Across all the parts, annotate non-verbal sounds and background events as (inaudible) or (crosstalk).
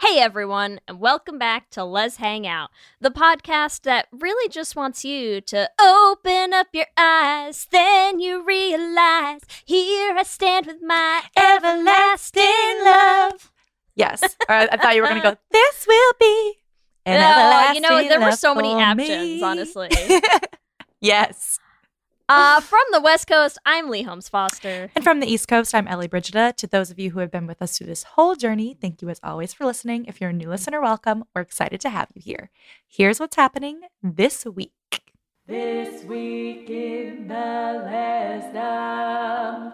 Hey everyone, and welcome back to Lez Hang Out, the podcast that really just wants you to open up your eyes. Then you realize, here I stand with my everlasting love. Yes. I, I thought you were going to go, (laughs) this will be an No, you know, there were so many options, me. honestly. (laughs) yes. Uh, from the West Coast, I'm Leigh Holmes Foster. And from the East Coast, I'm Ellie Brigida. To those of you who have been with us through this whole journey, thank you as always for listening. If you're a new listener, welcome. We're excited to have you here. Here's what's happening this week. This week in the Lesdom.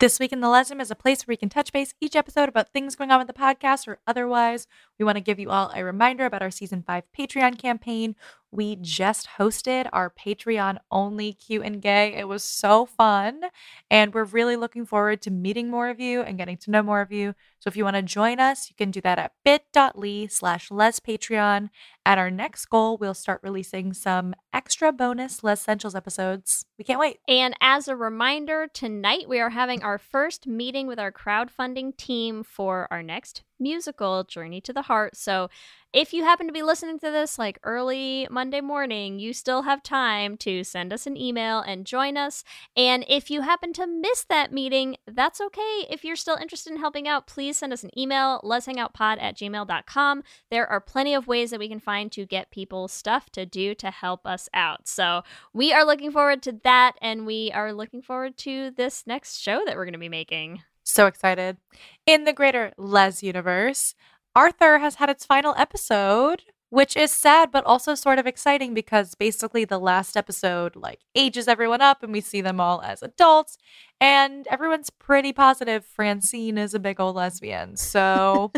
This week in the Lesdom is a place where we can touch base each episode about things going on with the podcast or otherwise. We want to give you all a reminder about our season five Patreon campaign. We just hosted our Patreon only Q & Gay. It was so fun. And we're really looking forward to meeting more of you and getting to know more of you. So if you want to join us, you can do that at bit.ly slash les Patreon. At our next goal, we'll start releasing some extra bonus Les Essentials episodes. We can't wait. And as a reminder, tonight we are having our first meeting with our crowdfunding team for our next musical, Journey to the Heart. So if you happen to be listening to this like early Monday morning, you still have time to send us an email and join us. And if you happen to miss that meeting, that's okay. If you're still interested in helping out, please send us an email, let's hang out pod at gmail.com. There are plenty of ways that we can find to get people stuff to do to help us out. So we are looking forward to that, and we are looking forward to this next show that we're going to be making. So excited. In the greater Les universe, Arthur has had its final episode, which is sad but also sort of exciting because basically the last episode like ages everyone up and we see them all as adults and everyone's pretty positive Francine is a big old lesbian. So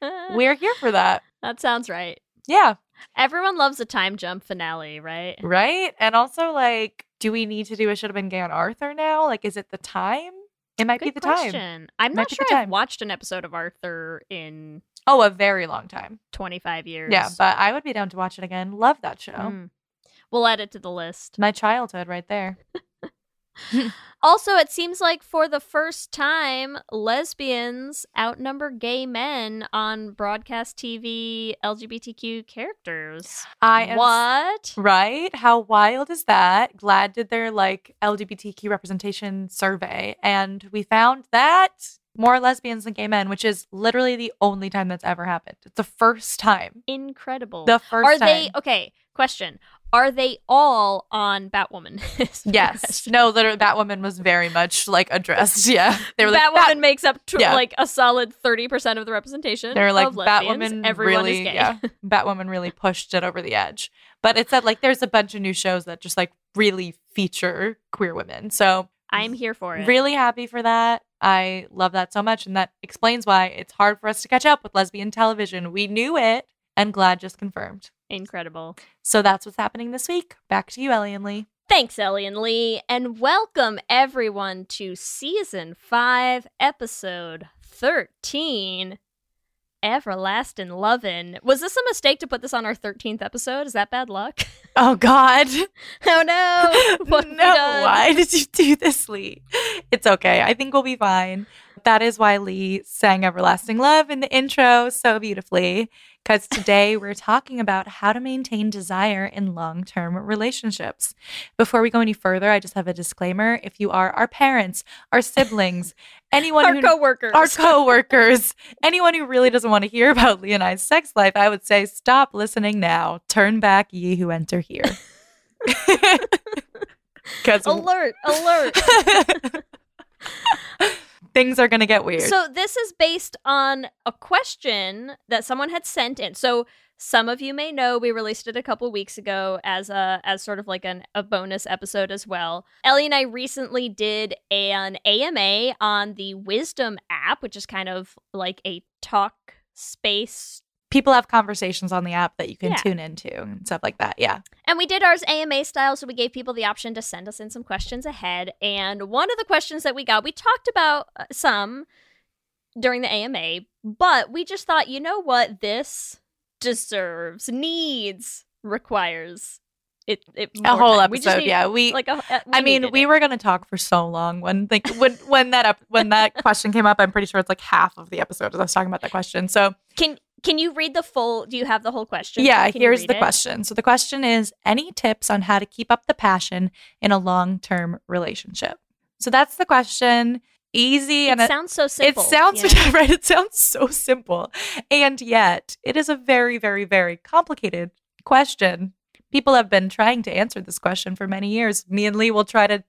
(laughs) we're here for that. that sounds right. Yeah, Everyone loves a time jump finale, right? right? And also like do we need to do a should have been gay on Arthur now? Like is it the time? It might Good be the time. I'm Might not sure I've watched an episode of Arthur in Oh, a very long time. 25 years. Yeah, but I would be down to watch it again. Love that show. Mm. We'll add it to the list. My childhood right there. (laughs) (laughs) Also, it seems like for the first time, lesbians outnumber gay men on broadcast TV LGBTQ characters. I am what? Right? How wild is that? GLAAD did their like LGBTQ representation survey and we found that more lesbians than gay men, which is literally the only time that's ever happened. It's the first time. Incredible. The first Are time. they okay? Question: Are they all on Batwoman? (laughs) Yes. question. No, literally, Batwoman was very much like addressed. (laughs) Yeah. They were like, Batwoman Bat- makes up to Yeah. like a solid thirty percent of the representation. They're like. Batwoman Everyone really, is gay. yeah. Batwoman really (laughs) pushed it over the edge. But it said like there's a bunch of new shows that just like really feature queer women. So I'm here for it. Really happy for that. I love that so much. And that explains why it's hard for us to catch up with lesbian television. We knew it and GLAAD just confirmed. Incredible. So that's what's happening this week. Back to you, Ellie and Leigh. Thanks, Ellie and Leigh, and welcome everyone to season five, episode thirteen. Everlasting Lovin'. Was this a mistake to put this on our 13th episode? Is that bad luck? (laughs) Oh God. oh no. (laughs) What no, why did you do this, Leigh? It's okay. I think we'll be fine. But that is why Leigh sang Everlasting Love in the intro so beautifully. Because today (laughs) we're talking about how to maintain desire in long term relationships. Before we go any further, I just have a disclaimer. If you are our parents, our siblings, (laughs) anyone Our who coworkers. our coworkers, anyone who really doesn't want to hear about Leigh and I's sex life, I would say stop listening now. Turn back, ye who enter here. (laughs) Alert, alert. Things are going to get weird. So this is based on a question that someone had sent in. So some of you may know we released it a couple weeks ago as a as sort of like an, a bonus episode as well. Ellie and I recently did an AMA on the Wisdom app, which is kind of like a talk space People have conversations on the app that you can Yeah. tune into and stuff like that. Yeah. And we did ours AMA style, so we gave people the option to send us in some questions ahead. And one of the questions that we got, we talked about uh, some during the AMA, but we just thought, you know what? This deserves, needs, requires it. it A whole time. We episode. need, yeah. We, Like, a, uh, we I mean, we it. were going to talk for so long when like when when that up when that (laughs) question came up, I'm pretty sure it's like half of the episode as I was talking about that question. So, Can Can you read the full? Do you have the whole question? yeah, Can here's the it? question. So the question is any tips on how to keep up the passion in a long-term relationship? So that's the question. Easy It and it- sounds so simple. It sounds yeah. (laughs) right. It sounds so simple, and yet it is a very, very, very complicated question. People have been trying to answer this question for many years. Me and Leigh will try to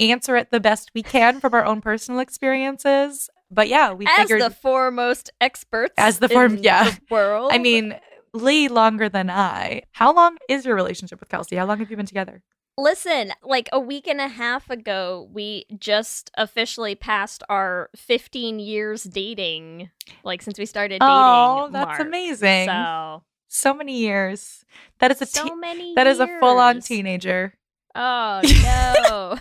answer it the best we can from our own personal experiences. But yeah, we figured. as figured. the foremost experts As the form- in yeah. the world. I mean, Leigh longer than I. How long is your relationship with Kelsey? How long have you been together? Listen, like a week and a half ago, we just officially passed our 15 years dating, like since we started dating. oh, that's amazing! So, So, many years. That is a so te- many. that is a full-on teenager. Oh (laughs) no.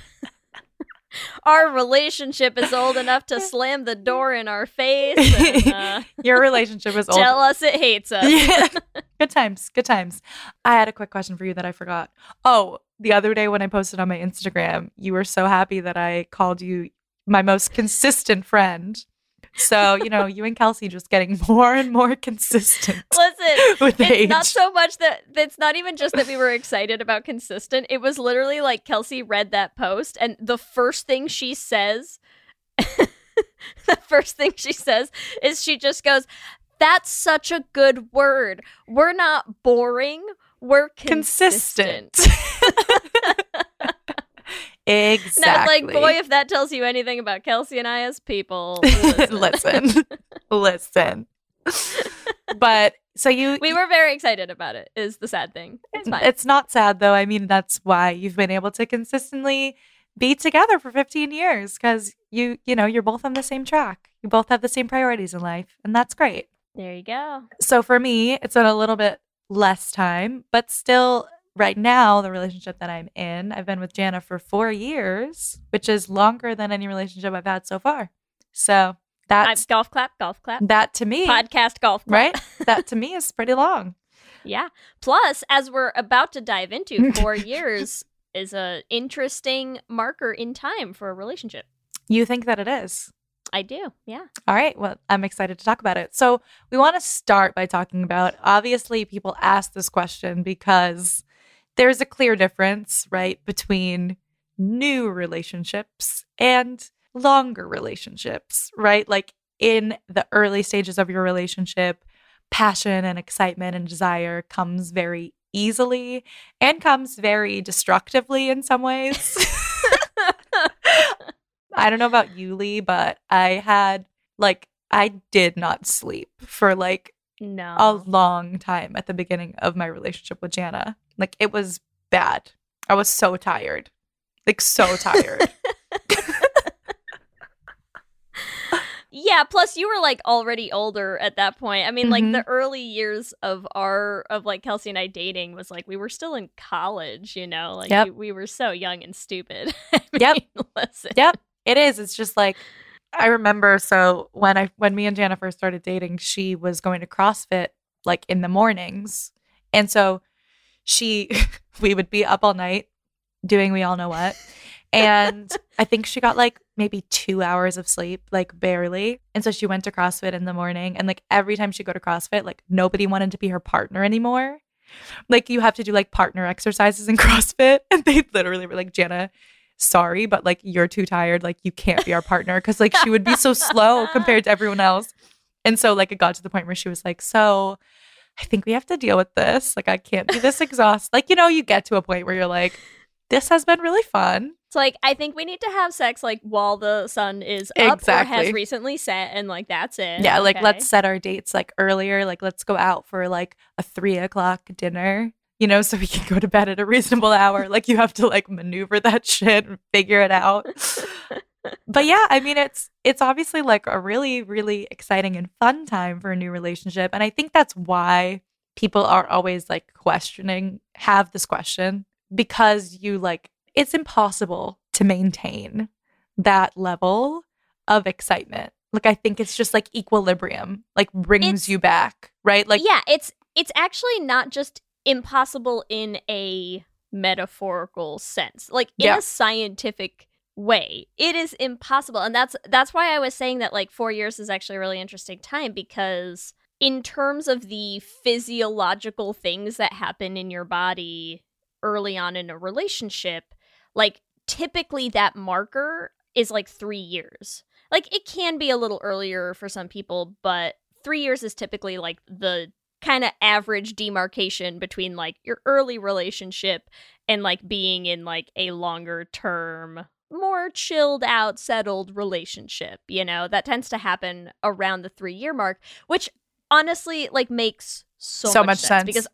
(laughs) Our relationship is old enough to slam the door in our face and uh, (laughs) Your relationship is (laughs) old. tell us it hates us. Yeah. good times. Good times. I had a quick question for you that I forgot. Oh, the other day when I posted on my Instagram, you were so happy that I called you my most consistent friend. So, you know, you and Kelsey just getting (laughs) more and more consistent (laughs) Listen, (laughs) with it's age. not so much that it's not even just that we were excited about consistent. It was literally like Kelsey read that post, and the first thing she says, the first thing she says is she just goes, "That's such a good word. We're not boring. We're consistent." consistent. Exactly. Now, like, boy, if that tells you anything about Kelsey and I as people, (laughs) listen. listen. (laughs) listen. But so you we were very excited about it. Is the sad thing? It's fine. It's not sad though. I mean, that's why you've been able to consistently be together for 15 years because you, you know, you're both on the same track. You both have the same priorities in life, and that's great. there you go. So for me, it's been a little bit less time, but still, right now, the relationship that I'm in, I've been with Jana for four years, which is longer than any relationship I've had so far. So that's I, golf clap, golf clap. that to me, Podcast golf clap. right? that to me is pretty long. (laughs) Yeah. Plus, as we're about to dive into, (laughs) four years is a interesting marker in time for a relationship. You think that it is? I do. Yeah. All right. Well, I'm excited to talk about it. So, we want to start by talking about obviously, people ask this question because there's a clear difference, right, between new relationships and longer relationships, right? Like in the early stages of your relationship, passion and excitement and desire comes very easily and comes very destructively in some ways. (laughs) I don't know about you, Leigh, but I had like I did not sleep for like no. a long time at the beginning of my relationship with Jana. Like it was bad. I was so tired. Like so tired. (laughs) Yeah, plus you were like already older at that point. I mean, Mhm. like the early years of our of like Kelsey and I dating was like we were still in college, you know, like Yep. we, we were so young and stupid. (laughs) I Yep. listen. Yep. It is. It's just like I remember so when I when me and Jana first started dating, she was going to CrossFit like in the mornings. And so she (laughs) we would be up all night doing we all know what. And (laughs) I think she got like maybe 2 hours of sleep, like barely. And so she went to CrossFit in the morning and like every time she go to CrossFit, like nobody wanted to be her partner anymore. Like you have to do like partner exercises in (laughs) CrossFit and they literally were like Jana sorry, but like you're too tired. Like you can't be our partner because like she would be so slow compared to everyone else. And so like it got to the point where she was like, so I think we have to deal with this. Like I can't do this exhaust. Like you know, you get to a point where you're like, this has been really fun. It's like I think we need to have sex like while the sun is up or has recently set, and like that's it. Yeah, like okay? let's set our dates like earlier. Like let's go out for like a three o'clock dinner. You know, so we can go to bed at a reasonable hour. Like you have to like maneuver that (laughs) shit and figure it out. (laughs) but yeah, I mean it's it's obviously like a really really exciting and fun time for a new relationship and I think that's why people are always like questioning have this question because you like it's impossible to maintain that level of excitement. Like I think it's just like equilibrium like brings It's- you back, right? Like yeah, it's it's actually not just impossible in a metaphorical sense. Like in Yeah. a scientific way. It is impossible. And that's that's why I was saying that like 4 years is actually a really interesting time because in terms of the physiological things that happen in your body early on in a relationship, like typically that marker is like 3 years. Like it can be a little earlier for some people, but 3 years is typically like the kind of average demarcation between like your early relationship and like being in like a longer term more chilled out settled relationship you know that tends to happen around the 3 year mark which honestly like makes so, So much, much sense, sense. because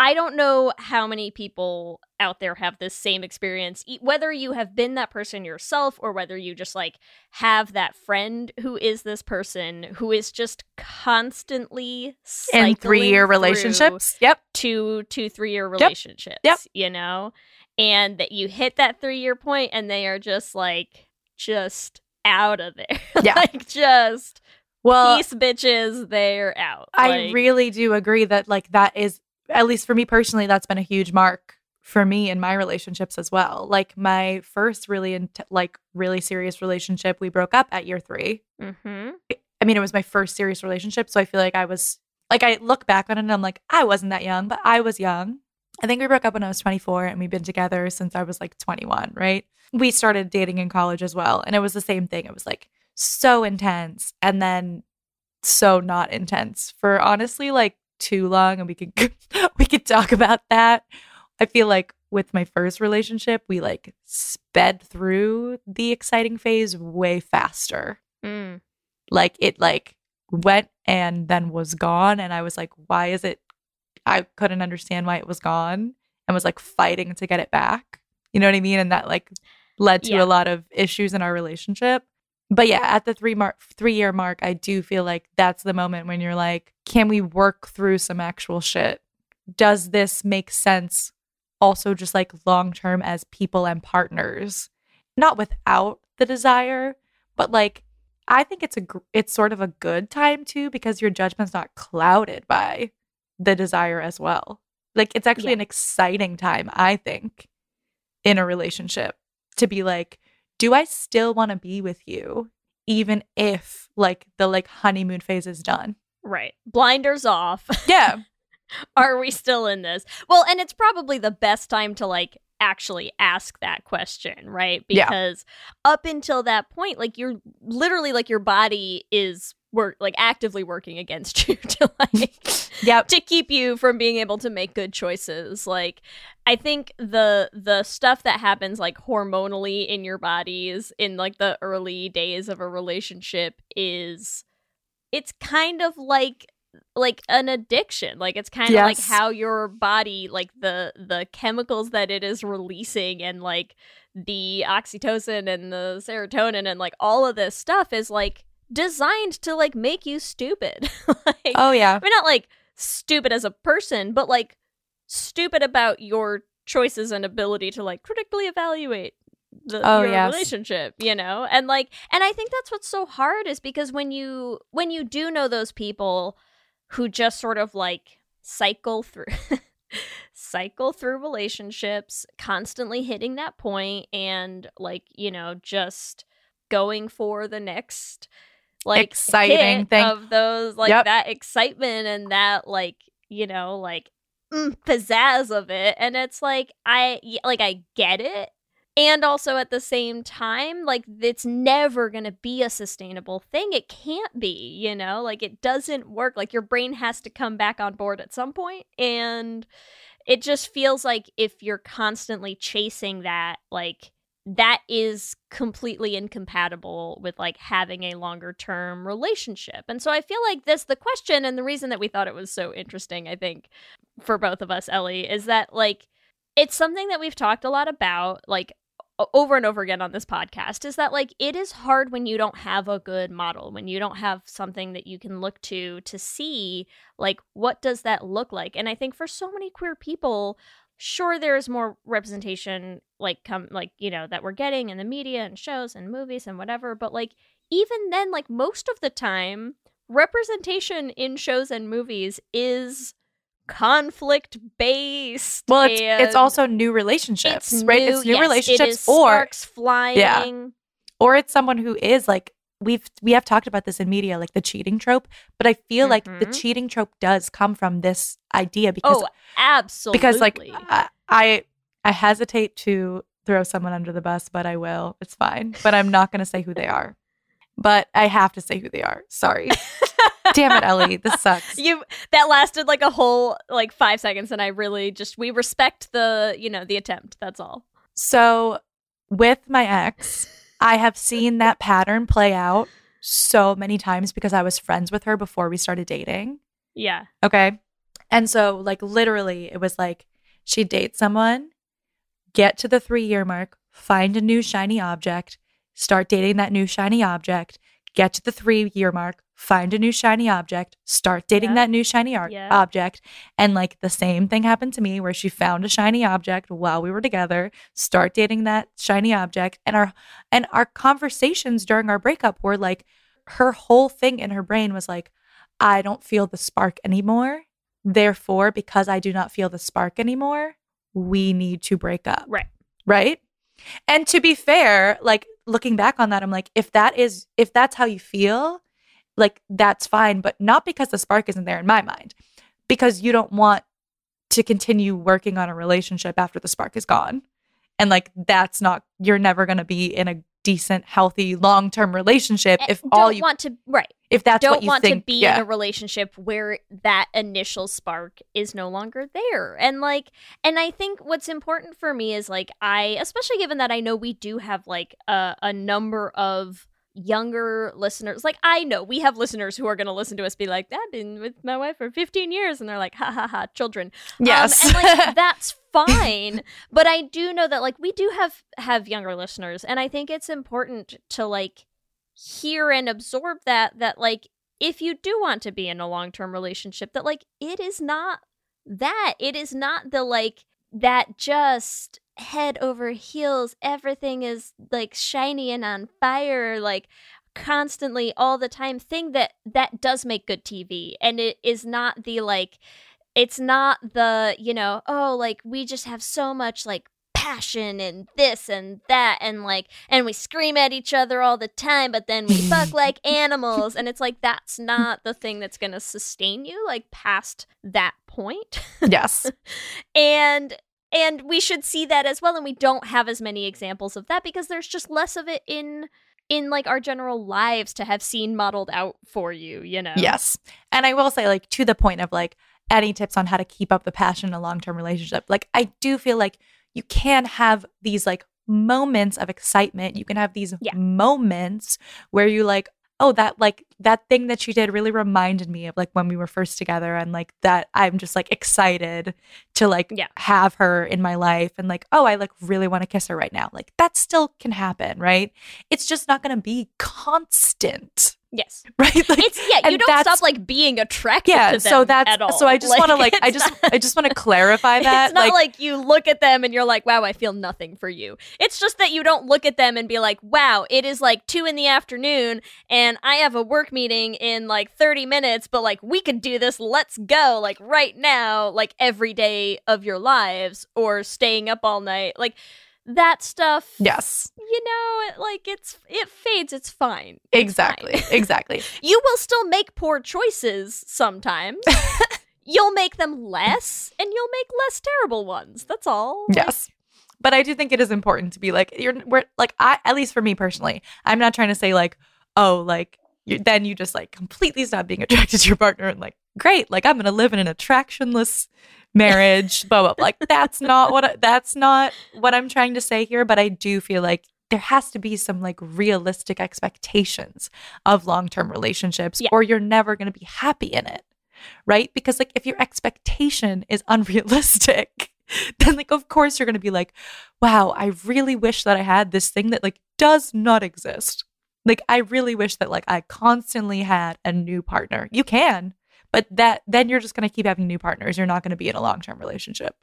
I don't know how many people out there have this same experience, whether you have been that person yourself or whether you just like have that friend who is this person who is just constantly in 3 year relationships. Yep. two, two, three year relationships. Yep. You know, and that you hit that three year point and they are just like, just out of there. (laughs) Yeah. like, just Well, peace, bitches, they're out. I Like, really do agree that like that is at least for me personally that's been a huge mark for me in my relationships as well. Like my first really int- like really serious relationship we broke up at year 3. Mhm. I mean it was my first serious relationship so I feel like I was like I look back on it and I'm like I wasn't that young but I was young. I think we broke up when I was 24 and we've been together since I was like 21, right? We started dating in college as well and it was the same thing. It was like so intense and then so not intense for honestly like too long and we could (laughs) we could talk about that. I feel like with my first relationship, we like sped through the exciting phase way faster. Mm. Like it like went and then was gone and I was like why is it I couldn't understand why it was gone and was like fighting to get it back. You know what I mean? And that like led to Yeah. a lot of issues in our relationship. But yeah, at the three mark three year mark, I do feel like that's the moment when you're like, can we work through some actual shit? Does this make sense also just like long term as people and partners? Not without the desire, but like I think it's a gr- it's sort of a good time too because your judgment's not clouded by the desire as well. Like it's actually Yeah. an exciting time, I think, in a relationship to be like, do I still want to be with you even if like the like honeymoon phase is done? Right. Blinders off. Yeah. (laughs) Are we still in this? Well, and it's probably the best time to like actually ask that question, right? Yeah. Because up until that point, like you're literally like your body is work like actively working against (laughs) you to like Yep. to keep you from being able to make good choices. Like I think the the stuff that happens like hormonally in your bodies in like the early days of a relationship is it's kind of like like an addiction like it's kind of like how your body like the the chemicals that it is releasing and like the oxytocin and the serotonin and like all of this stuff is like designed to like make you stupid (laughs) like Oh yeah. I mean, not like stupid as a person, but like stupid about your choices and ability to like critically evaluate the Oh, your yes. relationship, you know? And like and I think that's what's so hard is because when you when you do know those people who just sort of like cycle through (laughs) cycle through relationships, constantly hitting that point and like, you know, just going for the next like Exciting thing. of those like Yep. that excitement and that like you know like mm, pizzazz of it. And it's like i like i get it. And also at the same time like it's never going to be a sustainable thing. It can't be you know? Like it doesn't work. Like your brain has to come back on board at some point. And it just feels like if you're constantly chasing that like that is completely incompatible with like having a longer term relationship. And so I feel like this the question and the reason that we thought it was so interesting, I think, for both of us, Ellie, is that like it's something that we've talked a lot about like over and over again on this podcast is that like it is hard when you don't have a good model when you don't have something that you can look to to see like what does that look like and i think for so many queer people sure there's more representation like come like you know that we're getting in the media and shows and movies and whatever but like even then like most of the time representation in shows and movies is conflict based Well, it's it's also new relationships, right? it's new yes, relationships, it is or sparks flying yeah. or it's someone who is like we've we have talked about this in media, like the cheating trope. But I feel like the Mhm. cheating trope does come from this idea because oh absolutely because like I, I I hesitate to throw someone under the bus, but I will. It's fine. But I'm not going to say who they are. But I have to say who they are. Sorry. Damn it, Ellie. This sucks. (laughs) you that lasted like a whole like five seconds and i really just we respect the you know the attempt that's all So, with my ex, I have seen that pattern play out so many times because I was friends with her before we started dating. yeah Okay. And so, like, literally, it was like she'd date someone, get to the three year mark, find a new shiny object, start dating that new shiny object, get to the three year mark, find a new shiny object, start dating Yeah. that new shiny ar- Yeah. object. And like the same thing happened to me where she found a shiny object while we were together, start dating that shiny object. And our and our conversations during our breakup were like her whole thing in her brain was like, I don't feel the spark anymore. Therefore, because I do not feel the spark anymore, we need to break up. right Right. And to be fair, like looking back on that, I'm like, if that is, if that's how you feel, like that's fine, but not because the spark isn't there in my mind, because you don't want to continue working on a relationship after the spark is gone. And like, that's not, you're never going to be in a decent, healthy, long term relationship eh, if And all don't you, want to right if that's don't what you want think. to be yeah. in a relationship where that initial spark is no longer there and like and i think what's important for me is like i especially given that i know we do have like a, a number of younger listeners like i know we have listeners who are going to listen to us be like i've been with my wife for 15 years and they're like ha ha ha children yes. um, and like (laughs) that's fine but i do know that like we do have have younger listeners and i think it's important to like hear and absorb that that like if you do want to be in a long-term relationship that like it is not that it is not the like that just head over heels everything is like shiny and on fire like constantly all the time thing that that does make good TV and it is not the like it's not the you know oh like we just have so much like passion and this and that and like and we scream at each other all the time but then we fuck (laughs) like animals. And it's like that's not the thing that's going to sustain you like past that point. Yes. (laughs) and and we should see that as well and we don't have as many examples of that because there's just less of it in in like our general lives to have seen modeled out for you, you know. Yes. And I will say, like, to the point of like any tips on how to keep up the passion in a long term relationship, like, I do feel like you can have these like moments of excitement. You can have these Yeah. moments where you like, oh, that like that thing that she did really reminded me of like when we were first together and like that I'm just like excited to like Yeah. have her in my life and like, oh, I like really want to kiss her right now. Like that still can happen, right? It's just not gonna be constant. Yes. (laughs) Right? Like It's yeah, you don't stop like being attracted yeah to them so that's at all. so i just want to like i just not- i just want to (laughs) clarify that it's not like, you look at them and you're like, wow, I feel nothing for you. It's just that you don't look at them and be like, wow, it is like two in the afternoon and I have a work meeting in like 30 minutes, but like we could do this. Let's go, like right now, like every day of your lives or staying up all night. Like that stuff. yes You know, it, like it's, it fades. It's fine. It's exactly fine. (laughs) exactly You will still make poor choices sometimes. (laughs) you'll make them less and you'll make less terrible ones. That's all. Like, yes but i do think it is important to be like you're we're like i at least for me personally i'm not trying to say like oh like you, then you just like completely stop being attracted to your partner and like great like i'm gonna live in an attractionless marriage blah blah blah. like that's not what I, that's not what i'm trying to say here but i do feel like there has to be some like realistic expectations of long-term relationships Yeah. or you're never going to be happy in it right because like if your expectation is unrealistic (laughs) then like of course you're going to be like wow i really wish that i had this thing that like does not exist like i really wish that like i constantly had a new partner you can but that then you're just going to keep having new partners. You're not going to be in a long-term relationship.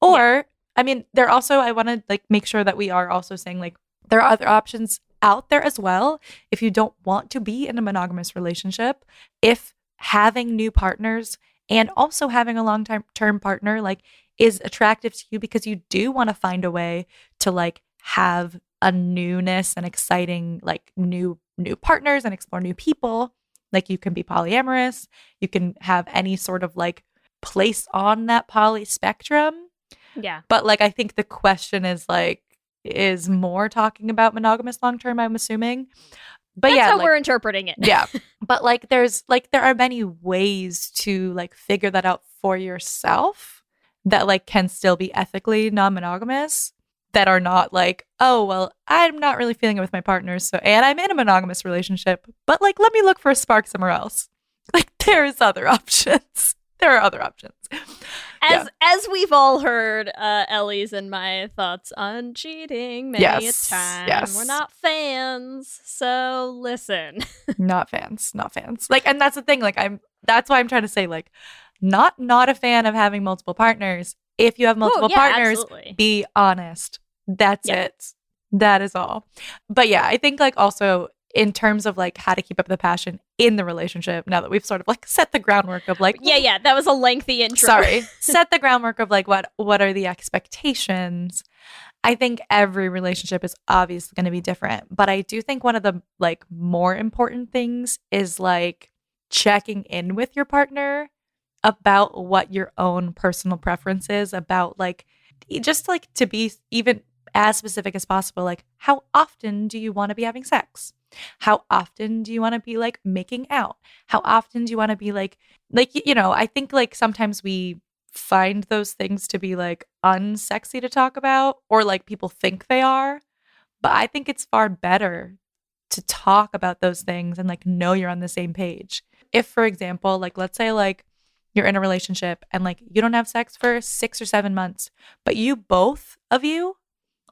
Or i mean there also i want to like make sure that we are also saying like there are other options out there as well. If you don't want to be in a monogamous relationship if having new partners and also having a long term partner like is attractive to you because you do want to find a way to like have a newness and exciting like new new partners and explore new people like you can be polyamorous you can have any sort of like place on that poly spectrum Yeah. but like I think the question is like is more talking about monogamous long term, I'm assuming. But That's yeah, how like- we're interpreting it. yeah. (laughs) But like there's like there are many ways to like figure that out for yourself that like can still be ethically non-monogamous that are not like, oh well, I'm not really feeling it with my partner, so and I'm in a monogamous relationship, but like let me look for a spark somewhere else. (laughs) Like there's other options. (laughs) there are other options. As as we've all heard, uh, Ellie's and my thoughts on cheating many Yes, a time. yes. We're not fans, so listen. (laughs) not fans not fans like and that's the thing like i'm that's why i'm trying to say like not not a fan of having multiple partners if you have multiple yeah, partners absolutely. be honest that's Yeah. it that is all but yeah i think like also in terms of like how to keep up the passion in the relationship now that we've sort of like set the groundwork of like Yeah, yeah, that was a lengthy intro. sorry (laughs) set the groundwork of like what what are the expectations i think every relationship is obviously going to be different but i do think one of the like more important things is like checking in with your partner about what your own personal preference is about like just like to be even as specific as possible like how often do you want to be having sex? How often do you want to be like making out? How often do you want to be like like you know i think like sometimes we find those things to be like unsexy to talk about or like people think they are but i think it's far better to talk about those things and like know you're on the same page. If for example like let's say like you're in a relationship and like you don't have sex for 6 or 7 months but you both of you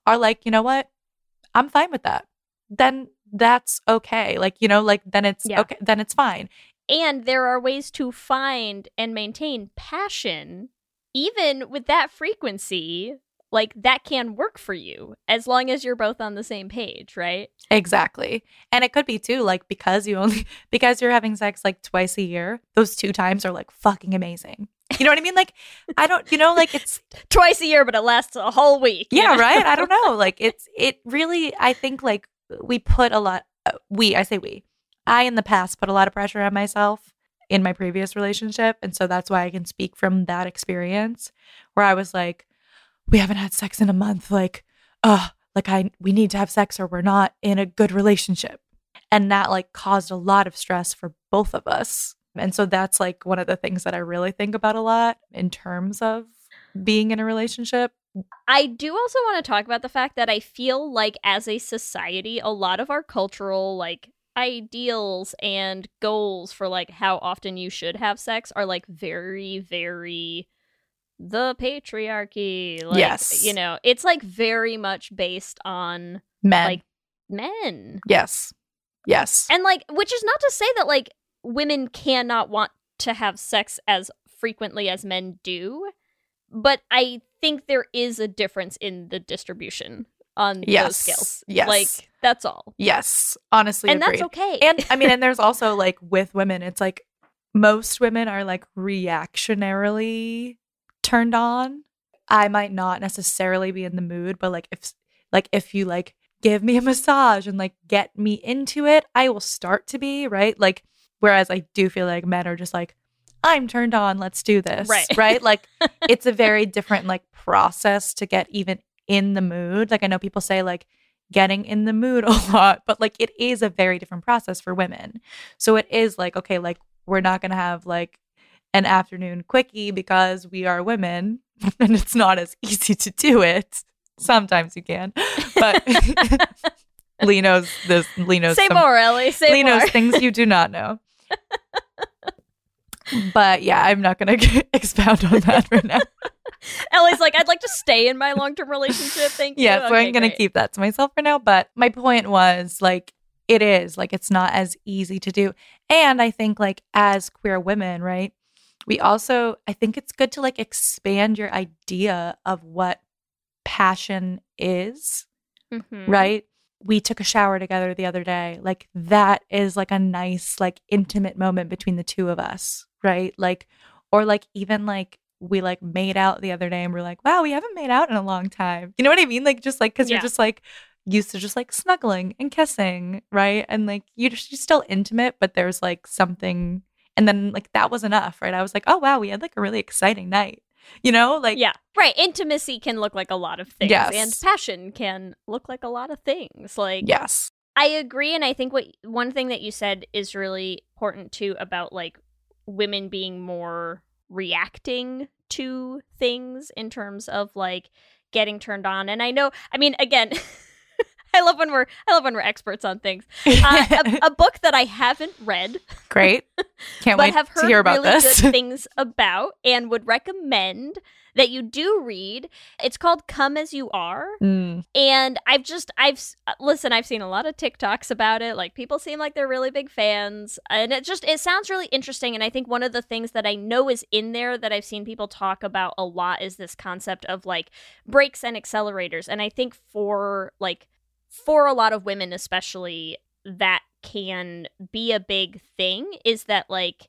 are like you know what i'm fine with that then that's okay like you know like then it's Yeah. okay then it's fine And there are ways to find and maintain passion, even with that frequency. Like that can work for you as long as you're both on the same page, right? Exactly. And it could be too, like because you only (laughs) because you're having sex like twice a year, those two times are like fucking amazing. You know what I mean? Like I don't you know, like it's (laughs) Twice a year, but it lasts a whole week. yeah, know? right? I don't (laughs) know. Like it's it really I think like we put a lot uh, we, I say we. I in the past put a lot of pressure on myself in my previous relationship, and so that's why I can speak from that experience where I was like we haven't had sex in a month. Like, uh, like I we need to have sex or we're not in a good relationship. And that like caused a lot of stress for both of us. And so that's like one of the things that I really think about a lot in terms of being in a relationship. I do also want to talk about the fact that I feel like as a society, a lot of our cultural like ideals and goals for like how often you should have sex are like very, very the patriarchy. Like, Yes. You know, it's like very much based on Men. Like- men. yes. Yes. And like, which is not to say that like women cannot want to have sex as frequently as men do, but I think there is a difference in the distribution on those Yes. scales. Yes. Like, that's all. yes. Honestly, and agreed. that's okay. and I mean, and (laughs) there's also like with women, it's like most women are like reactionarily turned on. I might not necessarily be in the mood, but like if like if you like give me a massage and like get me into it, I will start to be, right? Like whereas I do feel like men are just like I'm turned on, let's do this. Right. Right? Like (laughs) it's a very different like process to get even in the mood. Like I know people say like getting in the mood (laughs) a lot, but like it is a very different process for women. So it is like, okay, like we're not going to have like an afternoon quickie because we are women (laughs) and it's not as easy to do it. Sometimes you can, but (laughs) Leigh knows this. Leigh knows say some- more, Ellie. Say Leigh more. things you do not know. (laughs) but yeah, I'm not going to expound on that right now. Ellie's like, I'd like to stay in my long term relationship. Thank you. yeah, so Okay, I'm gonna keep that to myself for now. But my point was like it is like it's not as easy to do, and I think like as queer women, right? We also I think it's good to like expand your idea of what passion is, Mhm. right? We took a shower together the other day. Like that is like a nice like intimate moment between the two of us, right? Like or like even like we like made out the other day and we're like, wow, we haven't made out in a long time. You know what I mean? Like just like because Yeah. you're just like used to just like snuggling and kissing, right? And like you're, just you're still intimate, but there's like something and then like that was enough, right? I was like, oh wow, we had like a really exciting night. You know, like yeah, right. Intimacy can look like a lot of things, Yes. and passion can look like a lot of things. Like, yes. I agree, and I think what one thing that you said is really important too about like women being more reacting to things in terms of like getting turned on. And I know, I mean, again, (laughs) (laughs) I love when we're I love when we're experts on things. Uh, a, (laughs) a book that I haven't read, Great. (laughs) Can't but wait have heard to hear about really this. good things about, and would recommend that you do read. It's called "Come as You Are." Mm, And I've just I've uh, listen, I've seen a lot of TikToks about it. Like people seem like they're really big fans, and it just it sounds really interesting. And I think one of the things that I know is in there that I've seen people talk about a lot is this concept of like brakes and accelerators. And I think for like for a lot of women especially that can be a big thing is that like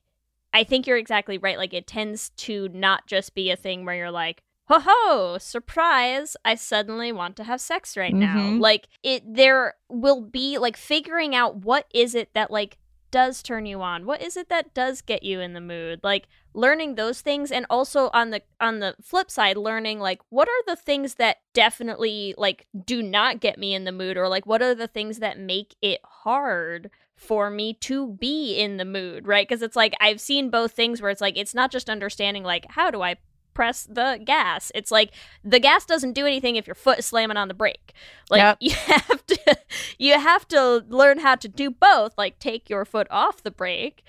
I think you're exactly right. Like it tends to not just be a thing where you're like, ho ho, surprise, I suddenly want to have sex right now. Mhm. Like it there will be like figuring out what is it that like does turn you on? What is it that does get you in the mood? Like learning those things and also on the on the flip side learning like what are the things that definitely like do not get me in the mood or like what are the things that make it hard for me to be in the mood, right? Because it's like I've seen both things where it's like it's not just understanding like how do I press the gas. It's like the gas doesn't do anything if your foot is slamming on the brake. Like Yep. you (laughs) have to you have to learn how to do both, like take your foot off the brake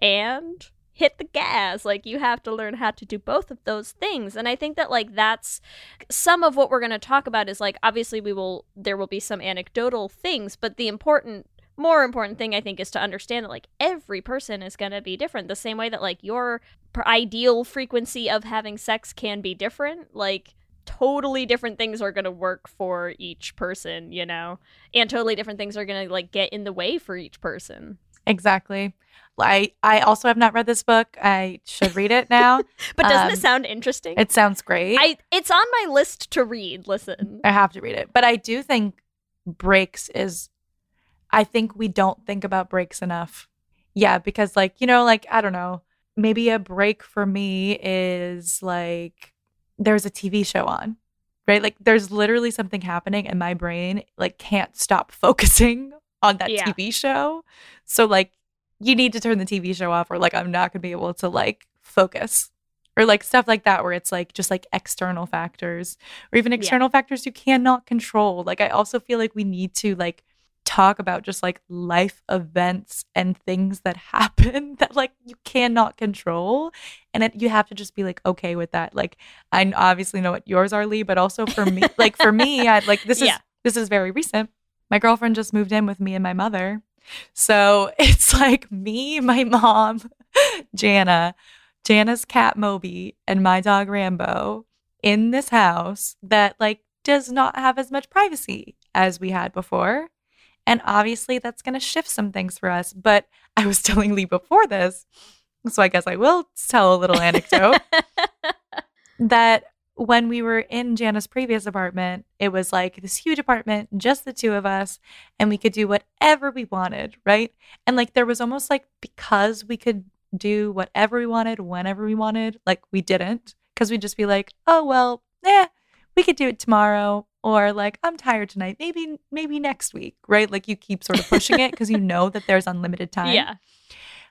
and hit the gas. Like you have to learn how to do both of those things. And I think that like that's some of what we're going to talk about is like obviously we will there will be some anecdotal things, but the important more important thing I think is to understand that like every person is going to be different the same way that like your ideal frequency of having sex can be different like totally different things are going to work for each person you know and totally different things are going to like get in the way for each person exactly. I I also have not read this book. I should read it now. (laughs) but doesn't Um, it sound interesting it sounds great. i it's on my list to read listen I have to read it. But I do think brakes is I think we don't think about brakes enough. Yeah, because like, you know, like I don't know, maybe a brake for me is like there's a TV show on, right? Like there's literally something happening and my brain like can't stop (laughs) focusing on that Yeah. TV show. So like you need to turn the TV show off or like I'm not going to be able to like focus. Or like stuff like that where it's like just like external factors or even external factors you cannot control. Like I also feel like we need to like talk about just like life events and things that (laughs) happen (laughs) that like you cannot control. And it, you have to just be like okay with that. Like i obviously know what yours are Leigh but also for me (laughs) like for me i like this is Yeah. this is very recent. My girlfriend just moved in with me and my mother. So it's like me my mom jana jana's cat moby and my dog rambo in this house that like does not have as much privacy as we had before and obviously, that's going to shift some things for us. But I was (laughs) telling Leigh before this, so I guess I will tell a little anecdote (laughs) that when we were in Jana's previous apartment, it was like this huge apartment, just the two of us, and we could do whatever we wanted, right? And like there was almost like because we could do whatever we wanted, whenever we wanted, like we didn't, because we'd just be like, oh, well, yeah, we could do it tomorrow or like i'm tired tonight maybe maybe next week right like you keep sort of pushing it because you (laughs) know that there's unlimited time yeah.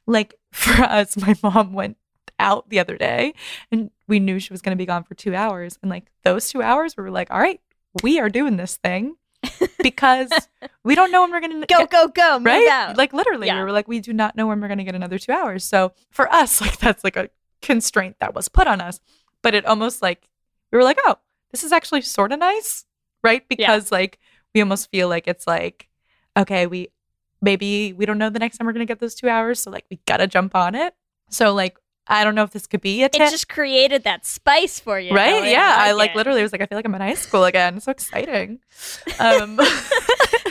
like (laughs) for us my mom went out the other day and we knew she was going to be gone for two hours and like those two hours we were like all right we are doing this thing because (laughs) we don't know when we're going to Go, go, go. Right out. like literally Yeah. we were like we do not know when we're going to get another two hours so for us like that's like a constraint that was put on us but it almost like we were like oh this is actually sort of nice right? Because like we almost feel like it's like okay we maybe we don't know the next time we're going to get those two hours so like we gotta jump on it. So like i don't know if this could be a it just created that spice for you. right yeah i like it. literally was like i feel like i'm in high school again it's so exciting um (laughs)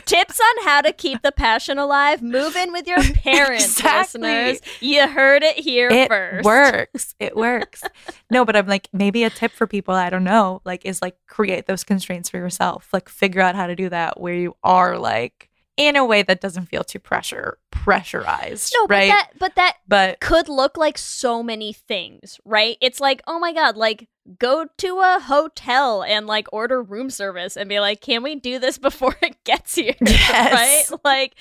Tips on how to keep the passion alive. Move in with your (laughs) parents, Exactly. listeners. You heard it here it first. works it works no but i'm like maybe a tip for people i don't know like is like create those constraints for yourself like figure out how to do that where you are like in a way that doesn't feel too pressure pressurized No, but right that but that but could look like so many things, right? It's like, oh my god, like go to a hotel and like order room service and be like, can we do this (laughs) before it gets here? (laughs) Yes. right? Like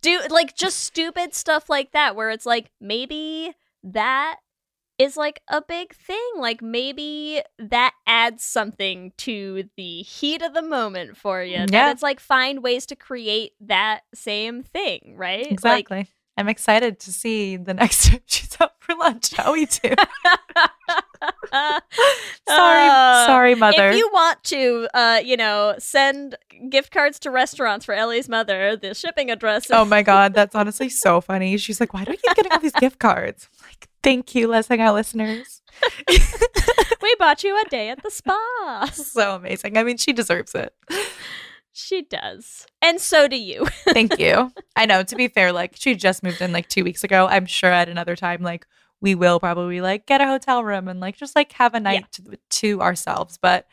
do like just stupid stuff like that where it's like maybe that is like a big thing. Like maybe that adds something to the heat of the moment for you. That Yeah. it's like find ways to create that same thing, right? Like, exactly i'm excited to see the (laughs) next time she's out for lunch how we do (laughs) sorry Uh, sorry mother If you want to, uh, you know, send gift cards to restaurants for Ellie's mother, the shipping address. Oh my god, that's honestly so funny. She's like, "Why do I keep getting all these (laughs) gift cards?" Thank you, Lez Hang Out listeners. (laughs) we bought you a day at the spa. (laughs) so amazing. I mean, she deserves it. She does, and so do you. (laughs) Thank you. I know. To be fair, like she just moved in like two weeks ago. I'm sure at another time, like we will probably like get a hotel room and like just like have a night to, to ourselves. But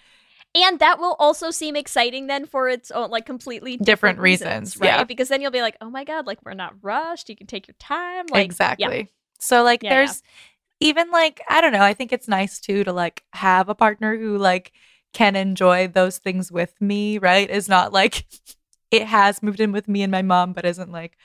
And that will also seem exciting then for its own, like completely different, Different reasons, reasons, right? yeah. Because then you'll be like, oh my god, like we're not rushed. You can take your time. Like exactly. So like Yeah, yeah. there's even like I don't know, I think it's nice too to like have a partner who like can enjoy those things with me, right? Is not like (laughs) it has moved in with me and my mom, but isn't like,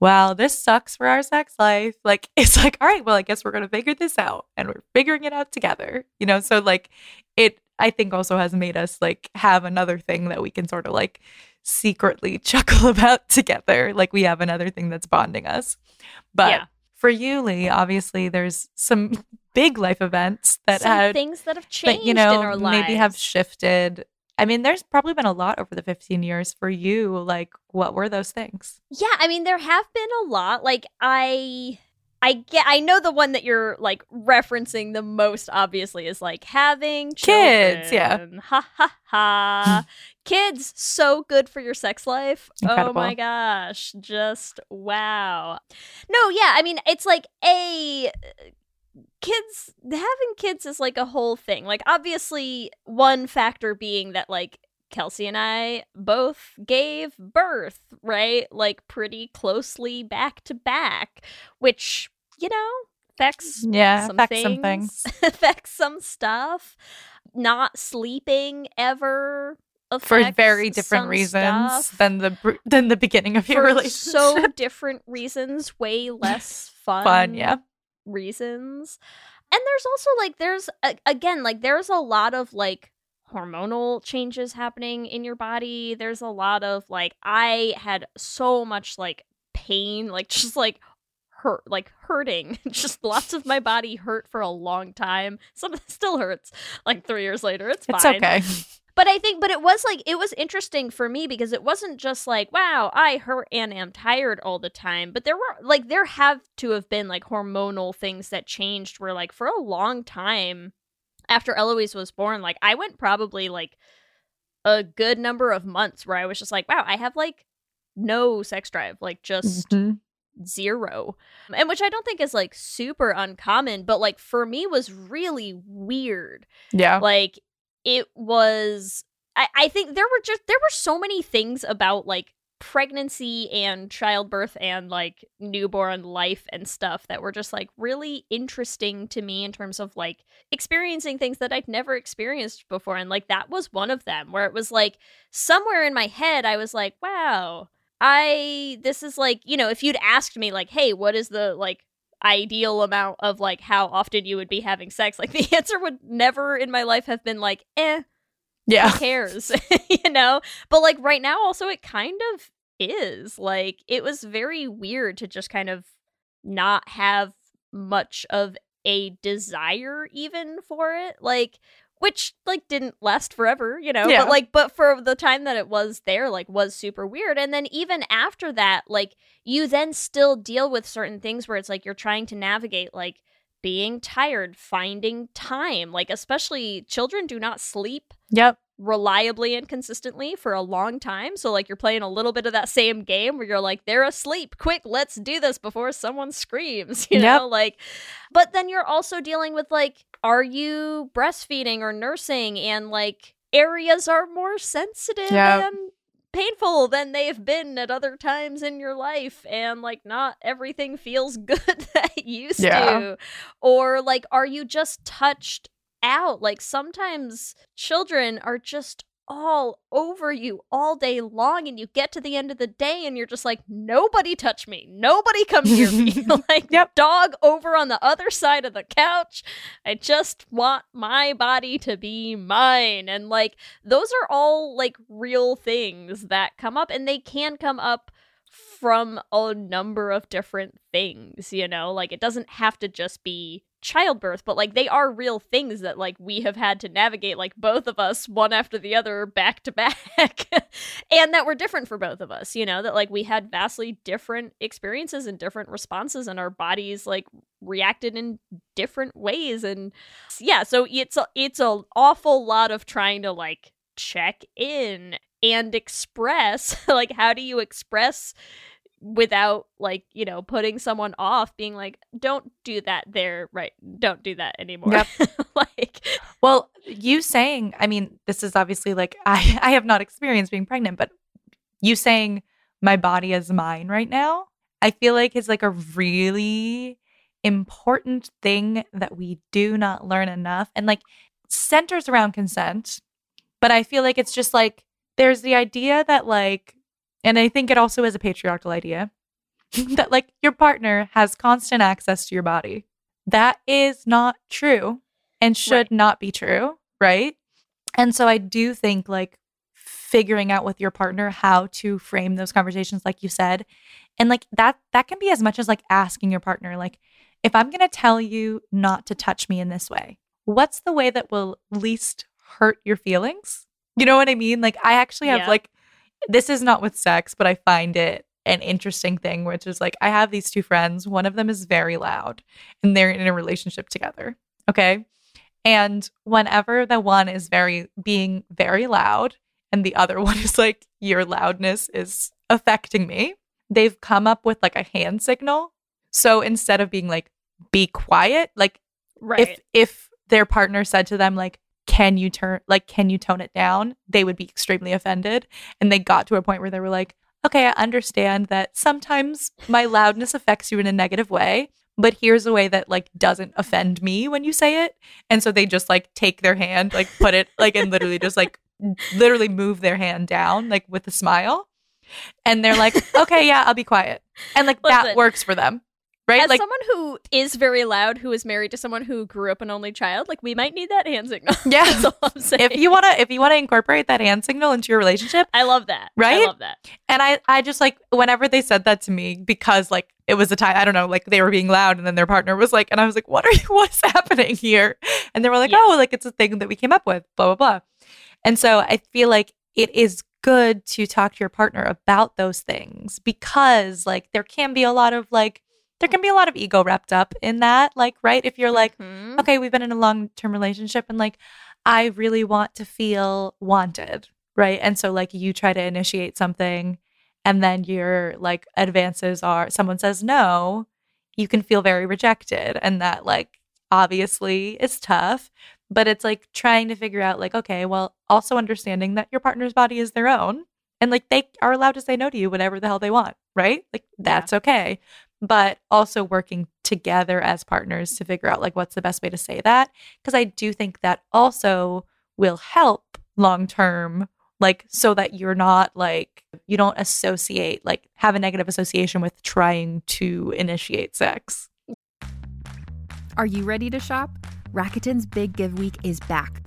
wow, this sucks for our sex life. Like (laughs) it's like, all right, well, I guess we're gonna figure this out and we're figuring it out together. You know, so like it I think also has made us like have another thing that we can sort of like secretly (laughs) chuckle about together. Like we have another thing that's bonding us. But Yeah. For you, Leigh, obviously there's some (laughs) big life events that Some had things that have changed that you know in our lives. maybe have shifted. I mean, there's probably been a lot over the 15 years for you. Like, what were those things? Yeah, I mean there have been a lot. Like I I get I know the one that you're like referencing the most obviously is like having Kids, yeah. children. Ha ha ha. (laughs) Kids so good for your sex life. Oh my gosh. Just wow. No, yeah, I mean it's like a kids having kids is like a whole thing. Like obviously one factor being that like Kelsey and I both gave birth, right? Like pretty closely back to back, which, you know, affects Yeah, some affects things, some things. (laughs) affects some stuff. Not sleeping ever For very different reasons stuff. than the br- than the beginning of your for relationship. so different reasons, way (laughs) less fun. Fun, yeah. Reasons, and there's also like there's a- again like there's a lot of like hormonal changes happening in your body. There's a lot of like I had so much like pain, like (laughs) just like hurt, like hurting. (laughs) just lots of my body hurt for a long time. Some of it still hurts. Like three years later, it's It's fine. okay. But I think, but it was like, it was interesting for me because it wasn't just like, wow, I hurt and am tired all the time. But there were, like, there have to have been like hormonal things that changed where, like, for a long time after Eloise was born, like, I went probably like a good number of months where I was just like, wow, I have like no sex drive, like, just Mhm. zero and which i don't think is like super uncommon but like for me was really weird Yeah. like it was I, I think there were just there were so many things about like pregnancy and childbirth and like newborn life and stuff that were just like really interesting to me in terms of like experiencing things that I'd never experienced before and like that was one of them where it was like somewhere in my head I was like wow I this is like you know if you'd asked me like hey what is the like ideal amount of like how often you would be having sex? Like (laughs) the answer would never in my life have been like eh Yeah. who cares? (laughs) You know? But like right now also it kind of is. Like it was very weird to just kind of not have much of a desire even for it like which like didn't last forever you know? Yeah. but like but for the time that it was there like was super weird. And then even after that like you then still deal with certain things where it's like you're trying to navigate like being tired finding time like especially children do not sleep Yep. reliably and consistently for a long time. So like you're playing a little bit of that same game where you're like, they're asleep. Quick, let's do this before someone screams. (laughs) You Yep. know, like but then you're also dealing with like, are you breastfeeding or nursing and like areas are more sensitive Yep. and painful than they've been at other times in your life and like not everything feels (laughs) good that it used Yeah. to or like are you just touched out like sometimes children are just all over you all day long and you get to the end of the day and you're just like nobody touch me nobody come near me (laughs) (laughs) like Yep. dog over on the other side of the couch i just want my body to be mine and like those are all like real things that come up and they can come up from a number of different things, you know? Like it doesn't have to just be childbirth, but like they are real things that like we have had to navigate like both of us one after the other back to back (laughs) and that were different for both of us, you know, that like we had vastly different experiences and different responses and our bodies like reacted in different ways and yeah, so it's a, it's an awful lot of trying to like check in and express (laughs) like how do you express without like you know putting someone off being like don't do that there right don't do that anymore Yep. (laughs) like Well, you saying, I mean, this is obviously like (laughs) I I have not experienced being pregnant, but you saying my body is mine right now, I feel like is like a really important thing that we do not learn enough and like centers around consent. But I feel like it's just like there's the idea that like and I think it also is a patriarchal idea (laughs) that like your partner has constant access to your body. That is not true and should Right. not be true, right? And so I do think like figuring out with your partner how to frame those conversations like you said and like that that can be as much as like asking your partner like if I'm going to tell you not to touch me in this way, what's the way that will least hurt your feelings? You know what I mean? Like I actually have Yeah. like this is not with sex, but I find it an interesting thing which is like I have these two friends, one of them is very loud and they're in a relationship together. Okay? And whenever the one is very being very loud and the other (laughs) one is like, your loudness is affecting me, they've come up with like a hand signal. So instead of being like, be quiet, like right if if their partner said to them like, can you turn like can you tone it down? They would be extremely offended. And they got to a point where they were like, okay, I understand that sometimes my loudness affects you in a negative way. but here's a way that like doesn't offend me when you say it. And so they just like take their hand, like put it like and literally just like literally move their hand down like with a smile. And they're like, "Okay, yeah, I'll be quiet." And like that works for them. Right? As like someone who is very loud, who is married to someone who grew up an only child, like we might need that hand signal. (laughs) Yeah. That's all I'm saying. if you want to if you want to incorporate that hand signal into your relationship, I love that. Right, I love that. And I, I just like whenever they said that to me because like it was a time I don't know like they were being loud and then their partner was like and I was like what are you (laughs) what's happening here and they were like Yeah. oh like it's a thing that we came up with blah blah blah and so I feel like it is good to talk to your partner about those things because like there can be a lot of like there can be a lot of ego wrapped up in that like right if you're like Mhm. okay, we've been in a long term relationship and like I really want to feel wanted, right? And so like you try to initiate something and then your like advances are someone says no, you can feel very rejected and that like obviously is tough, but it's like trying to figure out like okay, well, also understanding that your partner's body is their own and like they are allowed to say no to you whenever the hell they want, right? Like that's okay but also working together as partners to figure out like what's the best way to say that because i do think that also will help long term like so that you're not like you don't associate like have a negative association with trying to initiate sex Are you ready to shop? Rakuten's Big Give Week is back.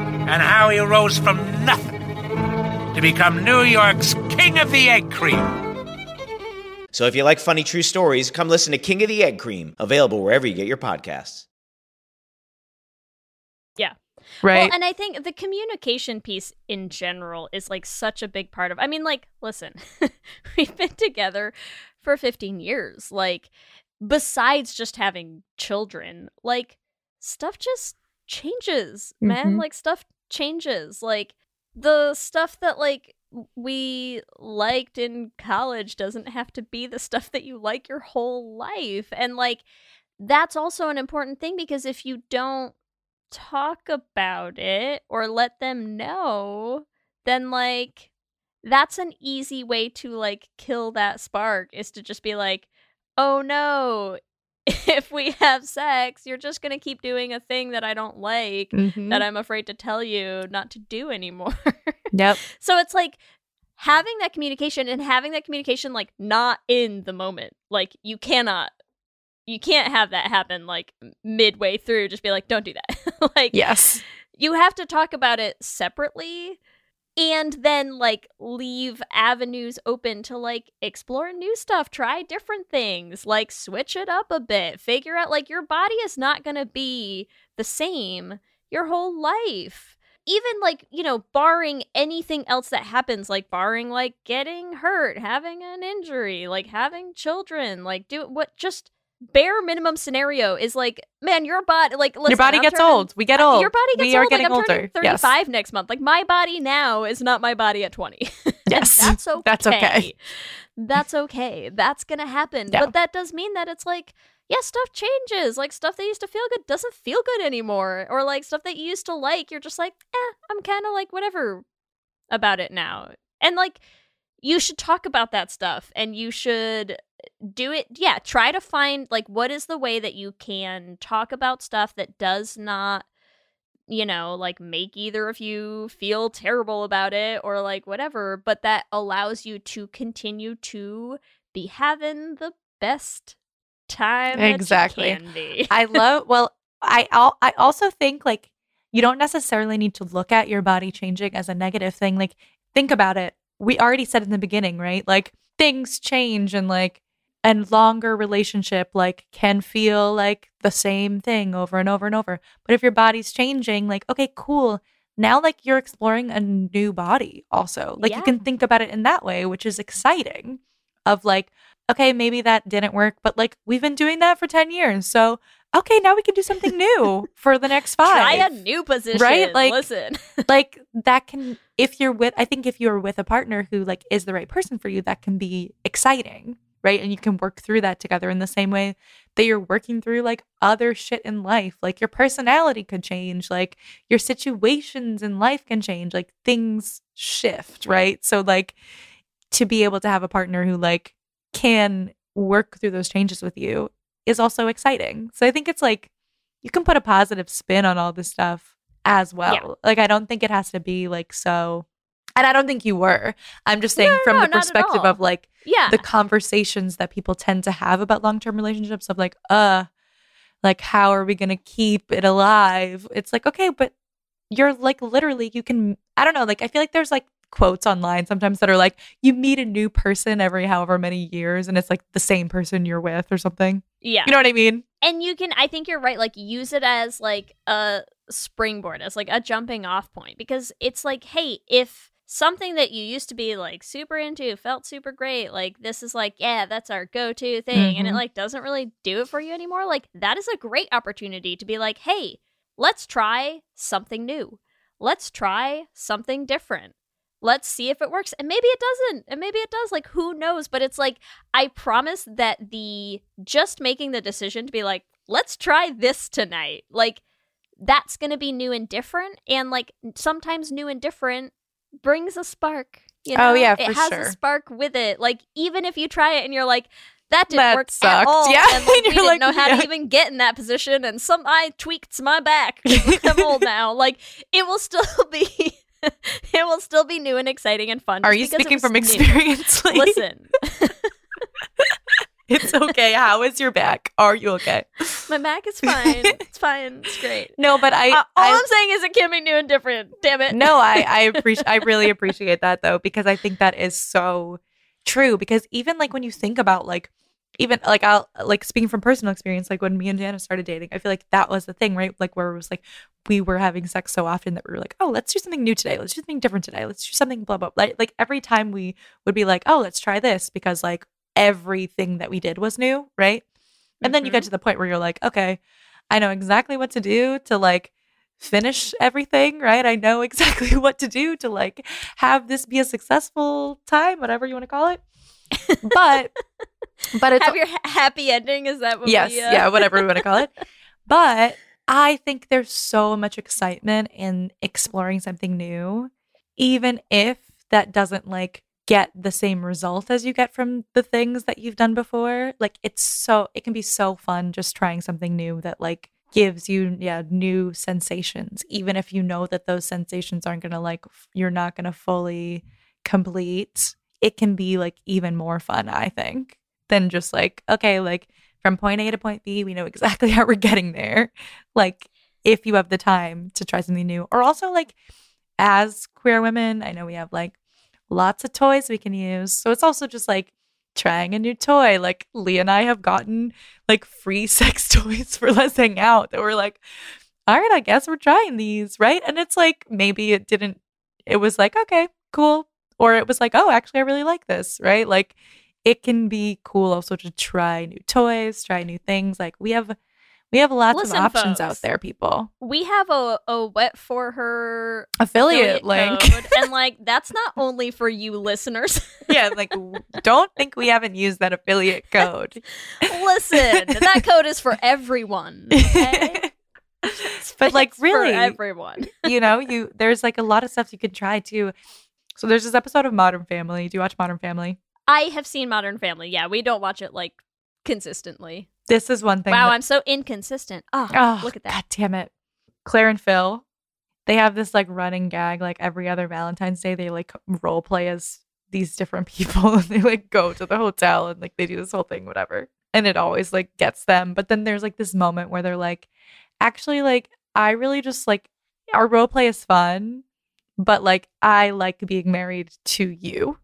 and how he rose from nothing to become New York's King of the Egg Cream. So if you like funny true stories, come listen to King of the Egg Cream, available wherever you get your podcasts. Yeah. right Well, and I think the communication piece in general is like such a big part of. I mean, like, listen, (laughs) we've been together for 15 years. Like, besides just having children, like, stuff just changes, man. Mhm. Like, stuff changes. Like, the stuff that, like, we liked in college doesn't have to be the stuff that you like your whole life. And, like, that's also an important thing because if you don't talk about it or let them know, then like that's an easy way to like kill that spark is to just be like, "Oh no, (laughs) if we have sex, you're just going to keep doing a thing that I don't like Mhm. that I'm afraid to tell you not to do anymore." yep (laughs) so it's like having that communication and having that communication like not in the moment. Like you cannot you can't have that happen like midway through just be like don't do that. (laughs) like yes you have to talk about it separately and then like leave avenues open to like explore new stuff try different things like switch it up a bit figure out like your body is not going to be the same your whole life. Even like you know barring anything else that happens like barring like getting hurt having an injury like having children like do what just bare minimum scenario is like, man, your body, like, listen, Your body I'm gets turning- old. We get old. Your body gets we are getting like, I'm older. turning Yes. 35 next month. Like, my body now is not my body at 20. (laughs) Yes. that's (laughs) okay. That's okay. That's okay. That's gonna happen. Yeah. But that does mean that it's like, yeah, stuff changes. Like stuff that used to feel good doesn't feel good anymore. Or like stuff that you used to like, you're just like, eh, I'm kind of like whatever about it now. And like, you should talk about that stuff and you should do it. Yeah, try to find like what is the way that you can talk about stuff that does not you know, like make either of you feel terrible about it or like whatever, but that allows you to continue to be having the best time Exactly. I love. Well, I al- I also think like you don't necessarily need to look at your body changing as a negative thing. Like think about it. We already said in the beginning, right? Like things change and like and longer relationship like can feel like the same thing over and over and over. But if your body's changing, like okay, cool. Now like you're exploring a new body also. Like you can think about it in that way, which is exciting. Of like okay, maybe that didn't work, but like we've been doing that for 10 years. So, okay, now we can do something new (laughs) for the next five. Try a new position. Right? Like- listen. (laughs) like that can if you're with I think if you're with a partner who like is the right person for you, that can be exciting, right? And you can work through that together in the same way that you're working through like other shit in life. Like your personality could change, like your situations in life can change, like things shift, right? So like to be able to have a partner who like can work through those changes with you is also exciting. So I think it's like you can put a positive spin on all this stuff as well. Yeah. Like I don't think it has to be like so and I don't think you were. I'm just saying No, no, from no, the perspective of like Yeah. the conversations that people tend to have about long-term relationships of like uh like how are we going to keep it alive? It's like okay, but you're like literally you can I don't know, like I feel like there's like quotes online sometimes that are like you meet a new person every however many years and it's like the same person you're with or something. yeah. You know what I mean? and you can i think you're right like use it as like a springboard as like a jumping off point because it's like hey if something that you used to be like super into felt super great like this is like yeah that's our go-to thing and it Mhm. like doesn't really do it for you anymore like that is a great opportunity to be like hey let's try something new. Let's try something different. Let's see if it works. And maybe it doesn't and maybe it does like who knows but it's like i promise that the just making the decision to be like let's try this tonight like that's gonna be new and different and like sometimes new and different brings a spark you know? Oh, yeah, it has sure. a spark with it like even if you try it and you're like that didn't That work at all Yeah. and like, (laughs) And we didn't like, know how yeah. to even get in that position and some i tweaked my back. (laughs) (laughs) i'm old now like it will still be it will still be new and exciting and fun Are you speaking from experience? Listen it's okay. How is your back? Are you okay? my back is fine it's fine it's great (laughs) No, but I, Uh, all I I'm saying is it can be new and different. Damn it. no, I I (laughs) appreciate I really appreciate that though because I think that is so true because even like when you think about like even like I'll like speaking from personal experience like when me and Jana started dating I feel like that was the thing right like where it was like we were having sex so often that we were like oh let's do something new today let's do something different today let's do something blah blah blah like, like every time we would be like oh let's try this because like everything that we did was new right and then you get to the point where you're like okay I know exactly what to do to like finish everything, right? I know (laughs) exactly what to do to like have this be a successful time, whatever you want to call it. But (laughs) but it's Have your happy ending? Is that what yes, we, uh... yeah, whatever we want to call it. (laughs) But I think there's so much excitement in exploring something new, even if that doesn't like get the same result as you get from the things that you've done before. Like it's so it can be so fun just trying something new that like gives you yeah new sensations even if you know that those sensations aren't going to like you're not going to fully complete it can be like even more fun i think than just like okay like from point a to point b we know exactly (laughs) how we're getting there like if you have the time to try something new or also like as queer women i know we have like lots of toys we can use. So it's also just like trying a new toy. Like Leigh and i have gotten like free (laughs) sex toys for Lez Hang Out that we're like all right i guess we're trying these right? And it's like maybe it didn't it was like okay cool or it was like oh actually i really like this right? Like it can be cool also to try new toys, try new things. Like we have we have lots Listen, of options folks. out there, people. We have a, a wet for her Affiliate link. code, (laughs) and like that's not only for you listeners. yeah, (laughs) like don't think we haven't used that affiliate code. Listen, that (laughs) code is for everyone. Okay? But like It's really everyone. you know, you there's like a lot of stuff you could try too. So there's this episode of Modern Family. Do you watch Modern Family? I have seen Modern Family. Yeah, we don't watch it like consistently. This is one thing. Wow, that- I'm so inconsistent. Oh, Oh, look at that. God damn it. Claire and Phil, they have this like running gag like every other Valentine's Day. They like role play as these different (laughs) people and they like go to the hotel and like they do this whole thing, whatever. And it always like gets them. But then there's like this moment where they're like, actually, like, I really just like our role play is fun, but like I like being married to you.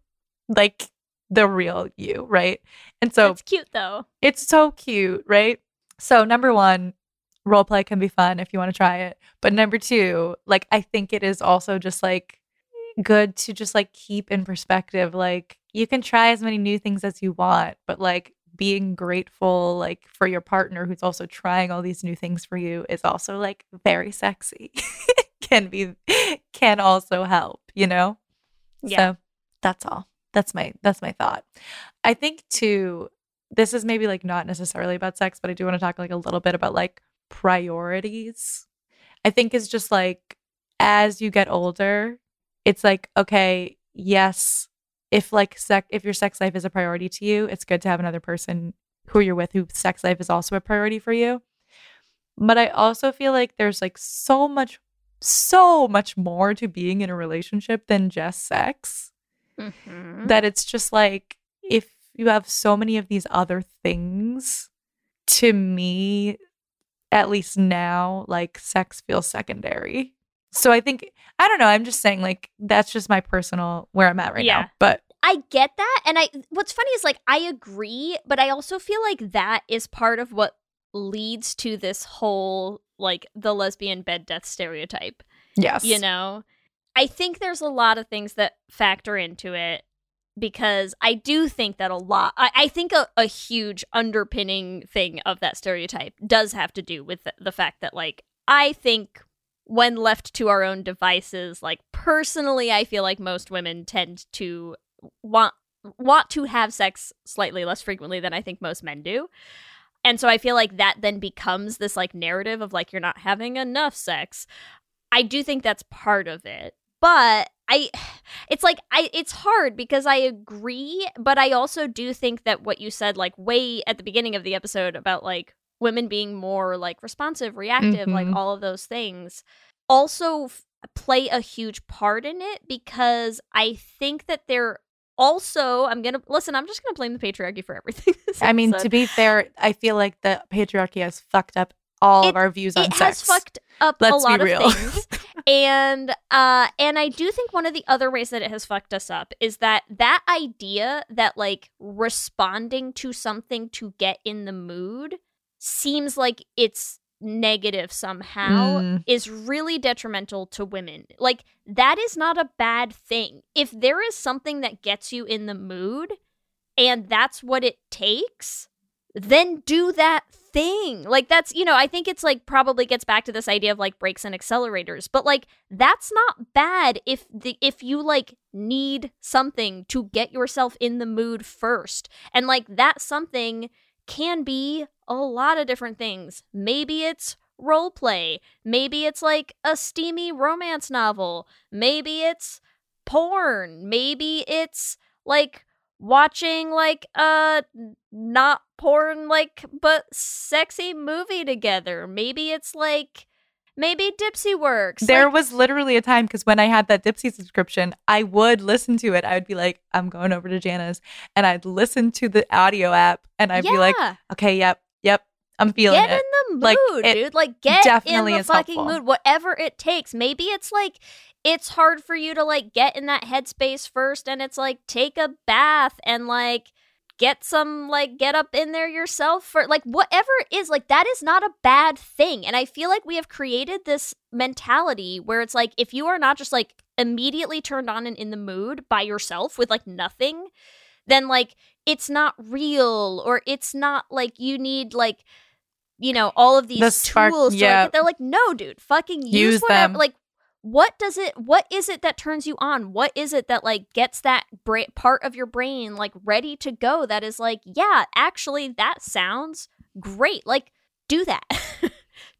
Like the real you, right? And so It's cute though. it's so cute, right? So number one, role play can be fun if you want to try it. But number two, like I think it is also just like good to just like keep in perspective. Like you can try as many new things as you want, but like being grateful like for your partner who's also trying all these new things for you is also like very sexy. (laughs) can be can also help, you know? Yeah. So that's all. That's my that's my thought. I think too this is maybe like not necessarily about sex, but I do want to talk like a little bit about like priorities. I think is just like as you get older, it's like okay, yes, if like sex if your sex life is a priority to you, it's good to have another person who you're with whose sex life is also a priority for you. But I also feel like there's like so much so much more to being in a relationship than just sex Mhm. that it's just like if you have so many of these other things to me at least now like sex feels secondary so i think i don't know i'm just saying like that's just my personal where i'm at right Yeah. now but I get that. And I what's funny is like I agree, but I also feel like that is part of what leads to this whole like the lesbian bed death stereotype. yes You know? I think there's a lot of things that factor into it because I do think that a lot I, I think a, a huge underpinning thing of that stereotype does have to do with the, the fact that like I think when left to our own devices, like personally I feel like most women tend to want want to have sex slightly less frequently than I think most men do. And so I feel like that then becomes this like narrative of like you're not having enough sex. I do think that's part of it. But I it's like I it's hard because I agree, but I also do think that what you said like way at the beginning of the episode about like women being more like responsive, reactive, like Mhm. all of those things also f- play a huge part in it because I think that they're also I'm gonna listen. I'm just gonna blame the patriarchy for everything. (laughs) i mean to be fair i feel like the patriarchy has fucked up all of our views on it sex has fucked up Let's a lot of things (laughs) and uh and i do think one of the other ways that it has fucked us up is that that idea that like responding to something to get in the mood seems like it's negative somehow Mm. is really detrimental to women like that is not a bad thing if there is something that gets you in the mood and that's what it takes then do that thing. Like that's, you know, I think it's like probably gets back to this idea of like brakes and accelerators, but like that's not bad if the if you like need something to get yourself in the mood first. And like that something can be a lot of different things. Maybe it's role play, maybe it's like a steamy romance novel, maybe it's porn, maybe it's like watching like a not porn like but sexy movie together. Maybe it's like maybe Dipsea works. There Like, was literally a time because when I had that Dipsea subscription, I would listen to it. I would be like, I'm going over to Jana's and I'd listen to the audio app and I'd be like, okay, yep, yep, I'm feeling get it. in the Like, mood, it dude. Like get definitely in the fucking helpful. mood, whatever it takes. Maybe it's like it's hard for you to like get in that headspace first, and it's like take a bath and like get some like get up in there yourself for like whatever it is like that is not a bad thing and i feel like we have created this mentality where it's like if you are not just like immediately turned on and in the mood by yourself with like nothing then like it's not real or it's not like you need like you know all of these The spark- tools to yeah. like, they're like no dude fucking use, Use whatever them. like what does it what is it that turns you on what is it that like gets that bra- part of your brain like ready to go that is like yeah actually that sounds great like do that (laughs)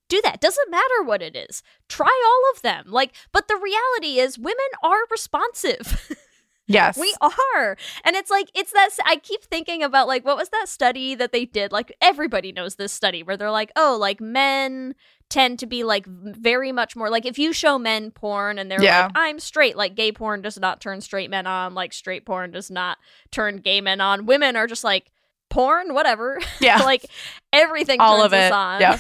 do that doesn't matter what it is try all of them like but the reality is women are responsive (laughs) Yes. we are. And it's like, it's that. I keep thinking about, like, what was that study that they did? Like, everybody knows this study where they're like, oh, like, men tend to be like very much more like if you show men porn and they're Yeah. like I'm straight like gay porn does not turn straight men on like straight porn does not turn gay men on women are just like porn whatever (laughs) Yeah. like everything All of it. us on Yeah.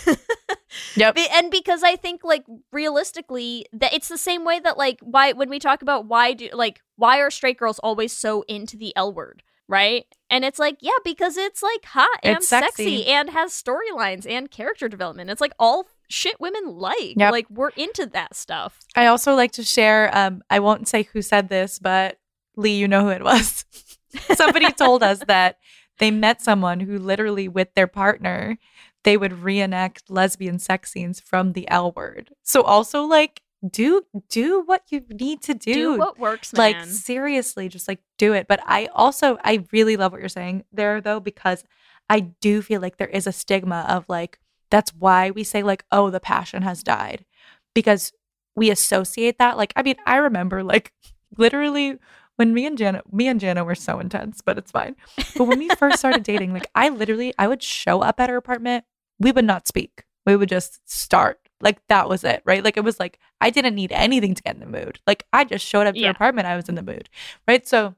Yep. (laughs) And because I think like realistically that it's the same way that like why when we talk about why do like why are straight girls always so into the L word, right? And it's like yeah, because it's like hot and sexy. sexy. and has storylines and character development. It's like all shit women like. Yep. Like we're into that stuff. I also like to share. Um, I won't say who said this, but Leigh, you know who it was. (laughs) Somebody told us that they met someone who literally, with their partner, they would reenact lesbian sex scenes from the L word. So also like do do what you need to do. Do what works, Like seriously, just like do it. But I also I really love what you're saying there though because I do feel like there is a stigma of like that's why we say like oh the passion has died because we associate that like I mean I remember like (laughs) literally when me and Jana me and Jana were so intense but it's fine but when we first started (laughs) dating like I literally I would show up at her apartment we would not speak we would just start like that was it right like it was like I didn't need anything to get in the mood like I just showed up to Yeah. her apartment I was in the mood right so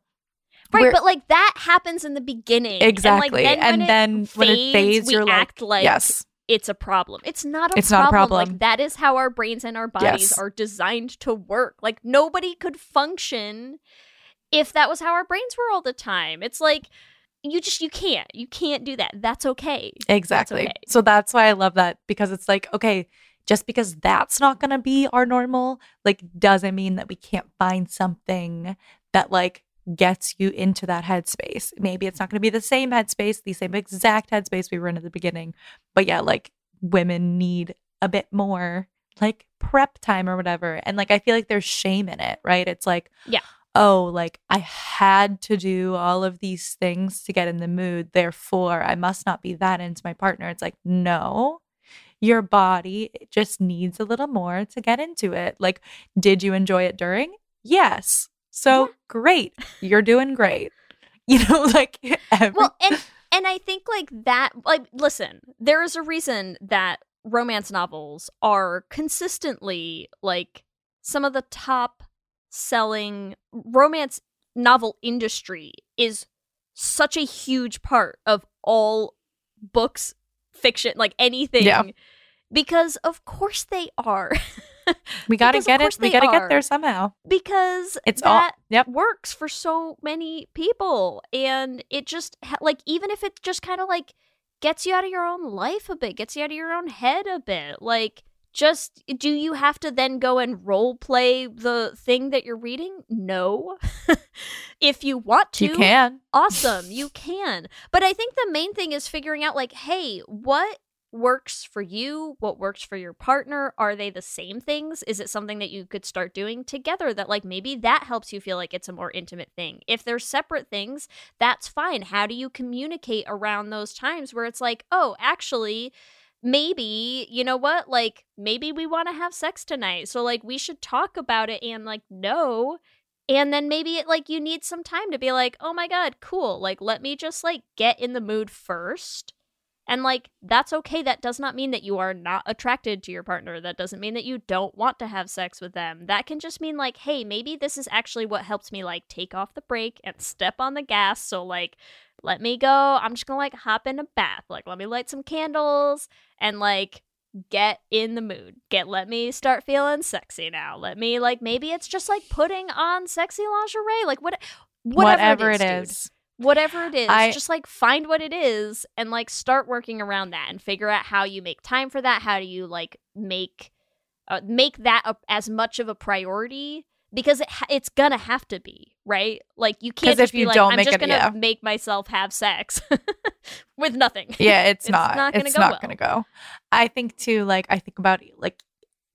Right, we're- but like that happens in the beginning. Exactly. And, like, And then, then when, when it it fades, fades, we you're like, act like yes. It's a problem. It's not a It's problem. not a problem. Like that is how our brains and our bodies Yes. are designed to work. Like nobody could function if that was how our brains were all the time. It's like you just you can't. You can't do that. That's okay. That's Exactly. okay. So that's why I love that because it's like, okay, just because that's not going to be our normal, like, doesn't mean that we can't find something that, like, gets you into that headspace. Maybe it's not going to be the same headspace, the same exact headspace we were in at the beginning. But yeah, like, women need a bit more, like, prep time or whatever. And, like, I feel like there's shame in it, right? It's like, Yeah. oh, like I had to do all of these things to get in the mood. Therefore, I must not be that into my partner. It's like, no, your body just needs a little more to get into it. Like, did you enjoy it during? Yes. So great. You're doing great. (laughs) You know, like, (laughs) every- Well, and and I think like that like listen, there is a reason that romance novels are consistently like some of the top selling romance novel industry is such a huge part of all books, fiction, like anything. Yeah. Because of course they are. (laughs) we got to get it. We got to get there somehow. because It's all- that yep. works for so many people and it just like even if it just kind of like gets you out of your own life a bit gets you out of your own head a bit like just do you have to then go and role play the thing that you're reading no (laughs) if you want to You can. awesome you (laughs) can but i think the main thing is figuring out like hey what works for you what works for your partner are they the same things? Is it something that you could start doing together that like maybe that helps you feel like it's a more intimate thing? If they're separate things that's fine. How do you communicate around those times where it's like oh actually maybe you know what? Like maybe we want to have sex tonight so like we should talk about it and like no and then maybe it like you need some time to be like oh my god cool like let me just like get in the mood first and like that's okay. That does not mean that you are not attracted to your partner. That doesn't mean that you don't want to have sex with them. That can just mean like hey maybe this is actually what helps me like take off the brake and step on the gas. So like let me go. I'm just gonna like hop in a bath. Like let me light some candles and like get in the mood. Get let me start feeling sexy now. Let me like maybe it's just like putting on sexy lingerie. Like what whatever, Whatever it it is, is. dude. Whatever it is I- just like find what it is and like start working around that and figure out how you make time for that how do you like make uh, make that a, as much of a priority because it ha- it's gonna have to be right. Like you can't if just be you like, don't I'm make just it- gonna yeah. make myself have sex (laughs) with nothing. Yeah, (laughs) it's, not. not gonna it's go not well. gonna go. I think too, like I think about like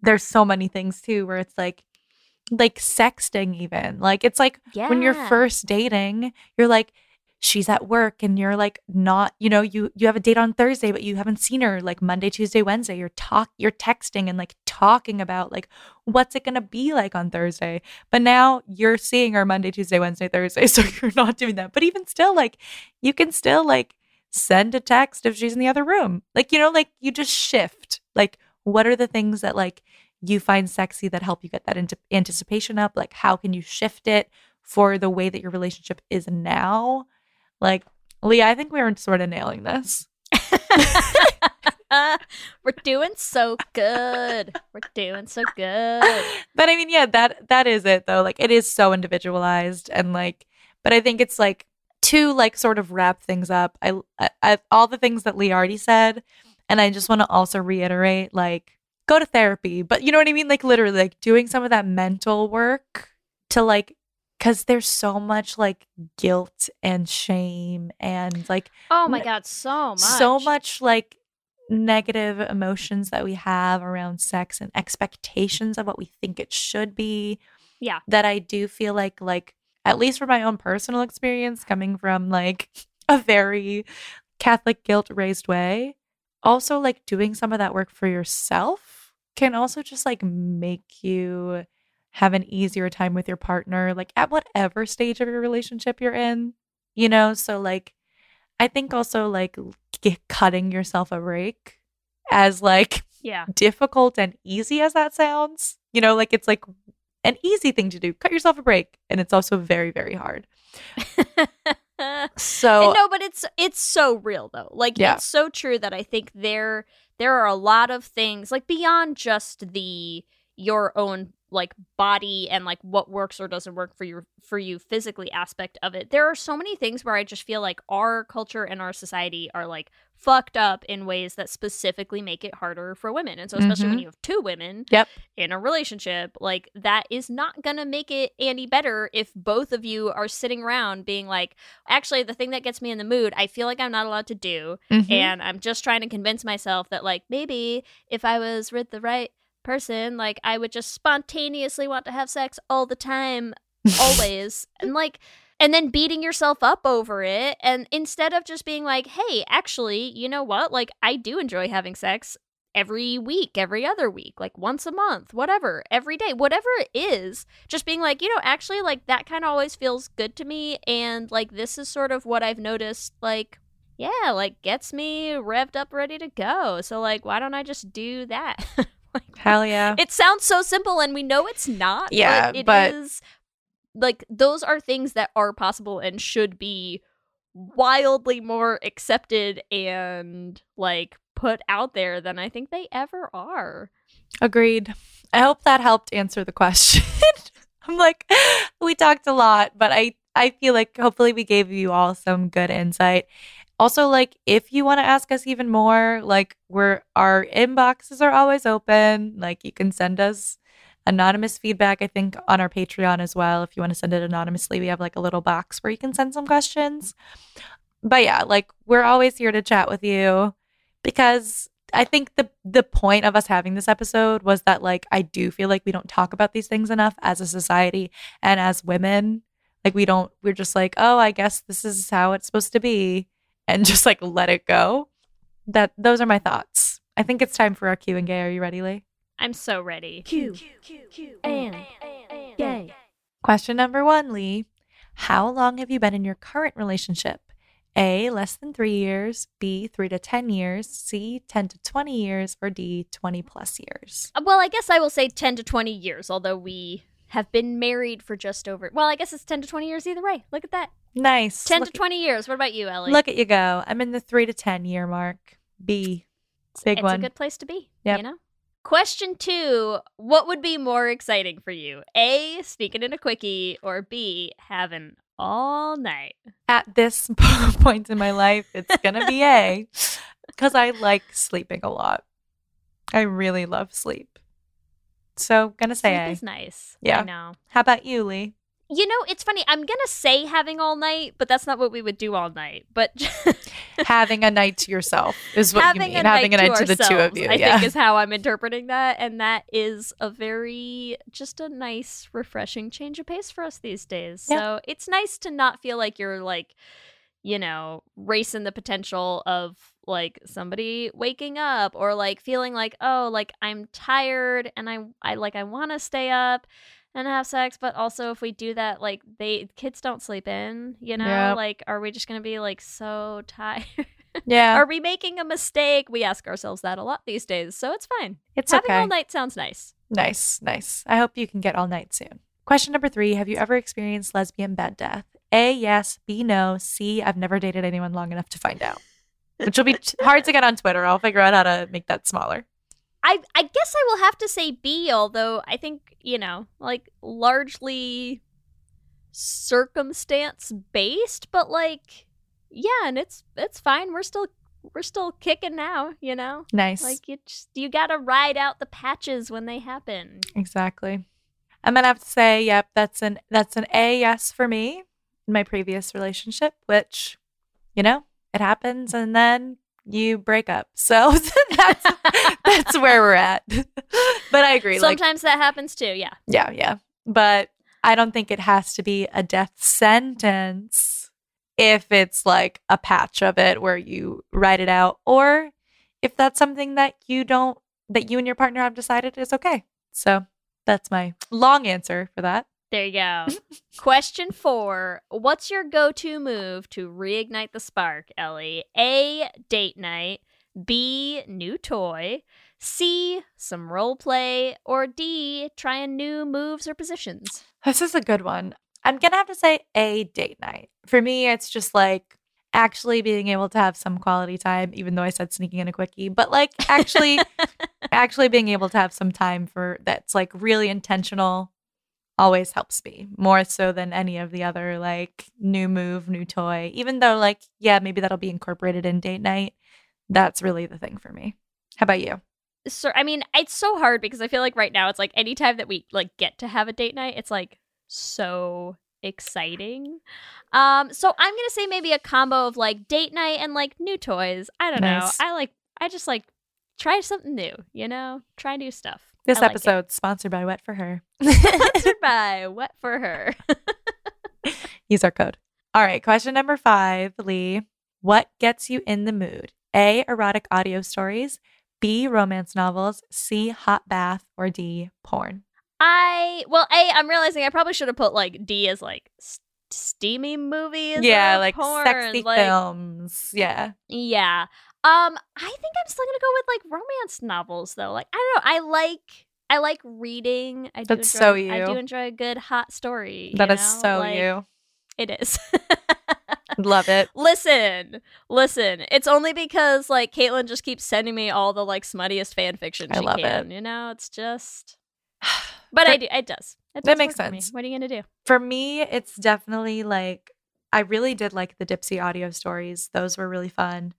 there's so many things too where it's like like sexting even. Like it's like when you're first dating, you're like she's at work and you're like not, you know, you you have a date on Thursday but you haven't seen her like Monday, Tuesday, Wednesday. You're talk you're texting and like talking about like what's it going to be like on Thursday. But now you're seeing her Monday, Tuesday, Wednesday, Thursday, (laughs) so you're not doing that. But even still like you can still like send a text if she's in the other room. Like, you know, like you just shift. Like, what are the things that like you find sexy that help you get that anticipation up? Like, how can you shift it for the way that your relationship is now? Like, Leigh, I think we are sort of nailing this. (laughs) We're doing so good. We're doing so good. But I mean, yeah, that that is it though. Like, it is so individualized and like, but I think it's like to like sort of wrap things up. I, I, I all the things that Leigh already said, and I just want to also reiterate like go to therapy. But you know what I mean? Like literally, like doing some of that mental work to like because there's so much like guilt and shame and like Oh my god, so much. so much like negative emotions that we have around sex and expectations of what we think it should be Yeah. that I do feel like like at least from my own personal experience coming from like (laughs) a very Catholic guilt raised way also like doing some of that work for yourself can also just like make you have an easier time with your partner like at whatever stage of your relationship you're in you know so like I think also like cutting yourself a break as like Yeah. (laughs) difficult and easy as that sounds you know like it's like an easy thing to do cut yourself a break and it's also very very hard so And no, but it's it's so real though. Like Yeah. it's so true that I think there there are a lot of things like beyond just the your own like body and like what works or doesn't work for you for you physically aspect of it. There are so many things where I just feel like our culture and our society are like fucked up in ways that specifically make it harder for women. And so especially when Mhm. you have two women Yep. in a relationship, like that is not going to make it any better if both of you are sitting around being like, actually, the thing that gets me in the mood, I feel like I'm not allowed to do. Mhm. And I'm just trying to convince myself that, like, maybe if I was with the right person, like, I would just spontaneously want to have sex all the time, (laughs) always. and like, and then beating yourself up over it. And instead of just being like, hey, actually, you know what? Like, I do enjoy having sex every week, every other week, like once a month, whatever, every day, whatever it is, just being like, you know, actually, like that kind of always feels good to me. And like, this is sort of what I've noticed, like, yeah, like gets me revved up, ready to go. So, like, why don't I just do that? (laughs) hell yeah it sounds so simple, and we know it's not. Yeah, but it but- is like those are things that are possible and should be wildly more accepted and like put out there than I think they ever are. Agreed. I hope that helped answer the question. (laughs) I'm like, we talked a lot, but I I feel like hopefully we gave you all some good insight. Also, like if you want to ask us even more, like we're our inboxes are always open. Like you can send us anonymous feedback, I think, on our Patreon as well. If you want to send it anonymously, we have like a little box where you can send some questions. But yeah, like we're always here to chat with you because I think the the point of us having this episode was that like I do feel like we don't talk about these things enough as a society and as women. Like we don't we're just like, "Oh, I guess this is how it's supposed to be." And just like let it go. That those are my thoughts. I think it's time for our Q and Gay. Are you ready, Leigh? I'm so ready. Q Q Q and gay. Question number 1, Leigh. How long have you been in your current relationship? A, less than 3 years, B, 3 to 10 years, C, 10 to 20 years, or D, 20 plus years. Uh, Well, I guess I will say 10 to 20 years, although we have been married for just over. Well, I guess it's 10 to 20 years either way. Look at that. Nice. 10 Look to 20 years. What about you, Ellie? Look at you go. I'm in the three to 10 year mark. B. Big it's one. a good place to be. Yep. You know? Question two What would be more exciting for you? A, sneaking in a quickie, or B, having all night? At this (laughs) point in my life, it's going to be A (laughs) because I like sleeping a lot. I really love sleep. So gonna say Sleep A. is nice. Yeah. I know. How about you, Leigh? You know, it's funny. I'm gonna say having all night, but that's not what we would do all night. But (laughs) Having a night to yourself is what having you mean. a Having night a night to, to, the two of you. I yeah. think is how I'm interpreting that, and that is a very just a nice, refreshing change of pace for us these days. Yeah. So it's nice to not feel like you're like, you know, racing the potential of like somebody waking up or like feeling like oh like I'm tired and I I like I want to stay up and have sex but also if we do that like they kids don't sleep in you know Yep. like are we just gonna be like so (laughs) tired yeah. are we making a mistake? We ask ourselves that a lot these days, so it's fine. It's Having okay. all night sounds nice. Nice, nice. I hope you can get all night soon. Question number three Have you ever experienced lesbian bed death? A, yes. B, no. C, I've never dated anyone long enough to find out. Which will be hard to get on Twitter. I'll figure out how to make that smaller. I I guess I will have to say B, although I think you know, like largely circumstance based, but like yeah, and it's it's fine. We're still we're still kicking now, you know. Nice. Like you just you gotta ride out the patches when they happen. Exactly. I'm gonna have to say, yep, that's an that's an A yes for me in my previous relationship, which, you know, it happens and then you break up. (laughs) So that's that's where we're at. (laughs) but I agree. like Sometimes that happens too. Yeah. Yeah, yeah. But I don't think it has to be a death sentence if it's like a patch of it where you write it out or if that's something that you don't that you and your partner have decided is okay. So that's my long answer for that. There you go. (laughs) Question four What's your go to move to reignite the spark, Ellie? A. Date night. B. New toy. C. Some role play. Or D. Trying new moves or positions. This is a good one. I'm going to have to say a date night. For me, it's just like actually being able to have some quality time, even though I said sneaking in a quickie, but like actually, (laughs) actually being able to have some time for that's like really intentional always helps me more so than any of the other like new move, new toy. Even though, like, yeah, maybe that'll be incorporated in date night. That's really the thing for me. How about you? So, I mean, it's so hard because I feel like right now it's like anytime that we like get to have a date night, it's like so exciting. Um, so I'm gonna say maybe a combo of like date night and like new toys. I don't Nice. know. I like I just like try something new, you know? Try new stuff. This like episode sponsored by Wet for Her. (laughs) Sponsored by Wet for Her. (laughs) Use our code. All right, question number five, Leigh. What gets you in the mood? A. Erotic audio stories. B. Romance novels. C. Hot bath. Or D. Porn. I well, A, I'm realizing I probably should have put like D as like s- steamy movies. yeah, like porn. sexy like, films. Yeah. Yeah. Um, I think I'm still gonna go with like romance novels though. Like I don't know, I like I like reading. I do That's enjoy, so I do enjoy a good hot story. That you is know? so Like, you. It is. Love it. (laughs) listen, listen. It's only because like Caitlin just keeps sending me all the like smuttiest fan fiction I love can. it. You know, it's just. (sighs) But I do. It does. It That makes work for me. sense. What are you gonna do? For me, it's definitely like I really did like the Dipsea audio stories. Those were really fun.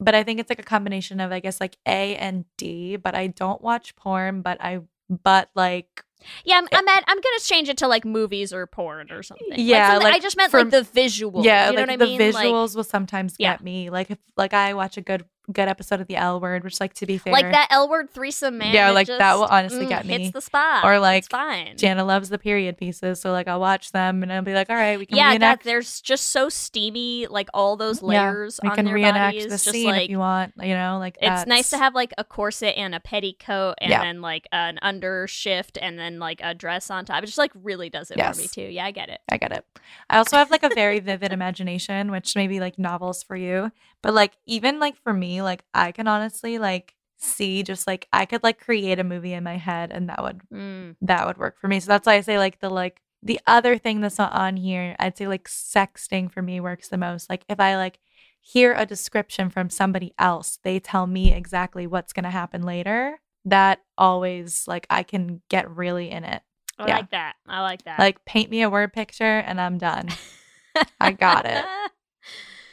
But I think it's like a combination of I guess like A and D, but I don't watch porn, but I but like Yeah, I'm, eh I'm at. I'm gonna change it to like movies or porn or something. Like, Yeah, something- I just meant for- like the visual. Yeah, you know like what I the mean. Like- visuals will sometimes Yeah. get me. Like if like I watch a good good episode of the L word, which like to be fair, Like that L word threesome, man. Yeah, like, that will honestly mm, get me. Hits the spot. Or like it's fine. Jana loves the period pieces, so like I'll watch them and I'll be like, all right, we can yeah, reenact. that there's just so steamy, like all those layers. yeah, we on can their reenact bodies. the scene like if you want. You know, like it's nice to have like a corset and a petticoat and Yeah. then like an undershift and then like a dress on top. It just like really does it for me too. Yeah, I get it. I get it. I also have like a very vivid imagination, which maybe like novels for you. But like even like for me, like I can honestly like see just like I could like create a movie in my head and that would Mm. that would work for me. So that's why I say like the like the other thing that's not on here, I'd say like sexting for me works the most. Like if I like hear a description from somebody else, they tell me exactly what's gonna happen later. That always like I can get really in it. I Yeah. like that. I like that. Like paint me a word picture and I'm done. (laughs) I got it.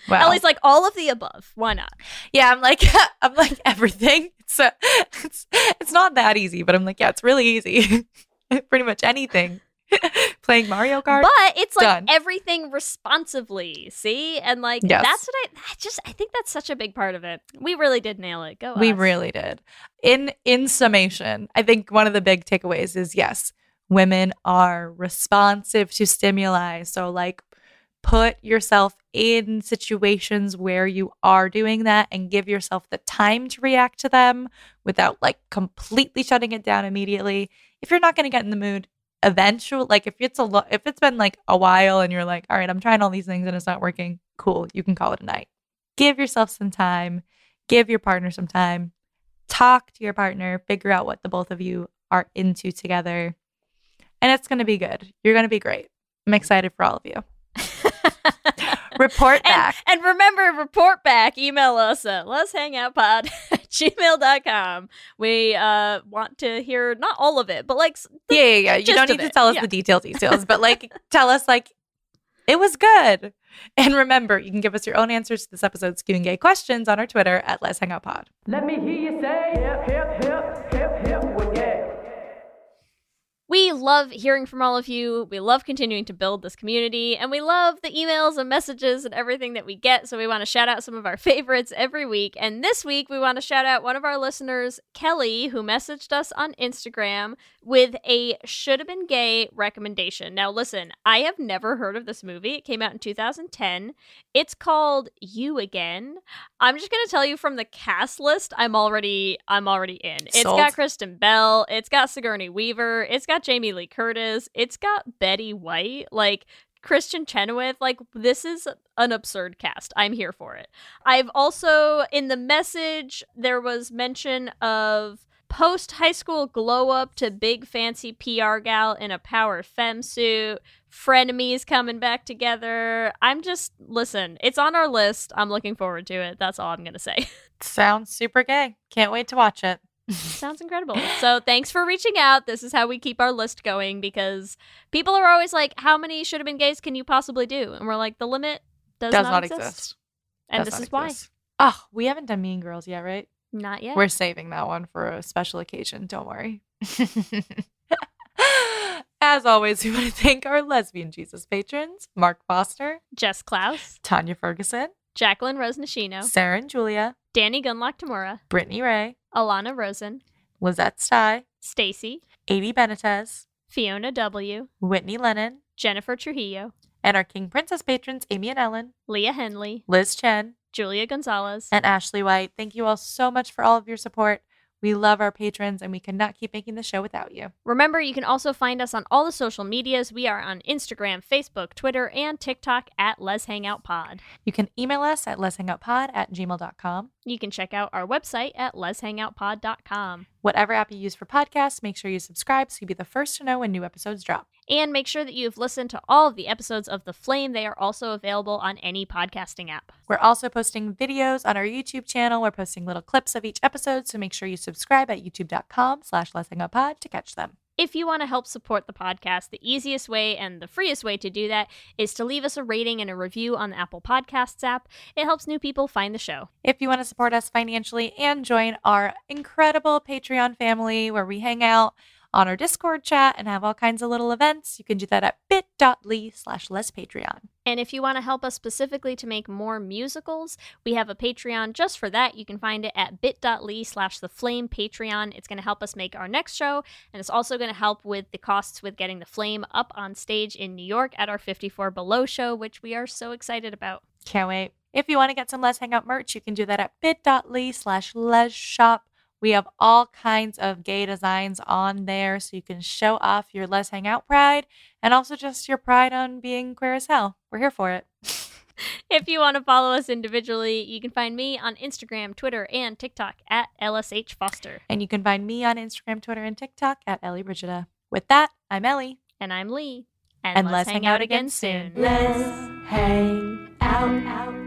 At least like all of the above. Why not? Yeah, I'm like (laughs) I'm like everything. so uh, (laughs) it's it's not that easy, but I'm like, yeah, it's really easy. (laughs) Pretty much anything. Playing Mario Kart. But it's like Done. everything responsibly, see? And like Yes. that's what I, I just I think that's such a big part of it. We really did nail it. Go We us. really did. In in summation, I think one of the big takeaways is yes, women are responsive to stimuli. So like put yourself in situations where you are doing that and give yourself the time to react to them without like completely shutting it down immediately. If you're not going to get in the mood, eventually like if it's a lo- if it's been like a while and you're like, "All right, I'm trying all these things and it's not working." Cool, you can call it a night. Give yourself some time. Give your partner some time talk to your partner, figure out what the both of you are into together. And it's going to be good. You're going to be great. I'm excited for all of you. (laughs) Report back. And remember, report back. Email us at lez hang out pod (laughs) at gmail.com. We uh, want to hear not all of it, but like the yeah, yeah, yeah. You don't need to tell us Yeah. the details, (laughs) details, but like tell us like it was good. And remember, you can give us your own answers to this episode's Q and Gay questions on our Twitter at Lez Hang Out Pod. Let me hear you say hip, hip, hip, hip, hip, well, yeah. We love hearing from all of you. We love continuing to build this community, and we love the emails and messages and everything that we get. So, we want to shout out some of our (laughs) favorites every week. And this week, we want to shout out one of our listeners, Kelly, who messaged us on Instagram with a should have been gay recommendation. Now, listen, I have never heard of this movie. It came out in 2010. It's called You Again. I'm just gonna tell you from the cast list, I'm already I'm already in. It's Sold. got Kristen Bell, it's got Sigourney Weaver, it's got Jamie Lee Curtis, it's got Betty White, like Kristin Chenoweth. Like this is an absurd cast. I'm here for it. I've also in the message there was mention of post high school glow up to big fancy PR gal in a power femme suit. Frenemies coming back together. I'm just listen. It's on our list. I'm looking forward to it. That's all I'm gonna say. (laughs) Sounds super gay. Can't wait to watch it. Sounds incredible. So thanks for reaching out. This is how we keep our list going because people are always like, "How many should have been gays can you possibly do?" And we're like, "The limit does, Does not, not exist." exist. And Does this is why. exist. Oh, we haven't done Mean Girls yet, right? Not yet. We're saving that one for a special occasion. Don't worry. (laughs) As always, we want to thank our lesbian Jesus patrons Mark Foster, Jess Klaus, Tanya Ferguson, Jacqueline Rose Nishino, Sarah and Julia, Danny Gunlock Tamura, Brittany Ray, Alana Rosen, Lizette Stye, Stacy, Amy Benitez, Fiona W, Whitney Lennon, Jennifer Trujillo, and our King Princess patrons Amy and Ellen, Leah Henley, Liz Chen, Julia Gonzalez, and Ashley White. Thank you all so much for all of your support. We love our patrons and we cannot keep making the show without you. Remember, you can also find us on all the social medias. We are on Instagram, Facebook, Twitter, and TikTok at Lez Hangout Pod. You can email us at lezhangoutpod at gmail.com. You can check out our website at lezhangoutpod.com. Whatever app you use for podcasts, make sure you subscribe so you'll be the first to know when new episodes drop. And make sure that you've listened to all of the episodes of The Flame. They are also available on any podcasting app. We're also posting videos on our YouTube channel. We're posting little clips of each episode, so make sure you subscribe at youtube.com slash lezhangoutpod to catch them. If you want to help support the podcast, the easiest way and the freest way to do that is to leave us a rating and a review on the Apple Podcasts app. It helps new people find the show. If you want to support us financially and join our incredible Patreon family where we hang out on our Discord chat and have all kinds of little events, you can do that at bit.ly slash lespatreon. And if you want to help us specifically to make more musicals, we have a Patreon just for that. You can find it at bit.ly slash the flame Patreon. It's going to help us make our next show, and it's also going to help with the costs with getting the flame up on stage in New York at our 54 Below show, which we are so excited about. Can't wait. If you want to get some Lez Hangout merch, you can do that at bit.ly slash les shop. We have all kinds of gay designs on there so you can show off your Lez Hang Out pride and also just your pride on being queer as hell. We're here for it. (laughs) If you want to follow us individually, you can find me on Instagram, Twitter, and TikTok at LSH Foster. And you can find me on Instagram, Twitter, and TikTok at Ellie Brigida. With that, I'm Ellie. And I'm Leigh. And, And let's, let's hang, hang out out again again soon. soon. Let's hang out, out.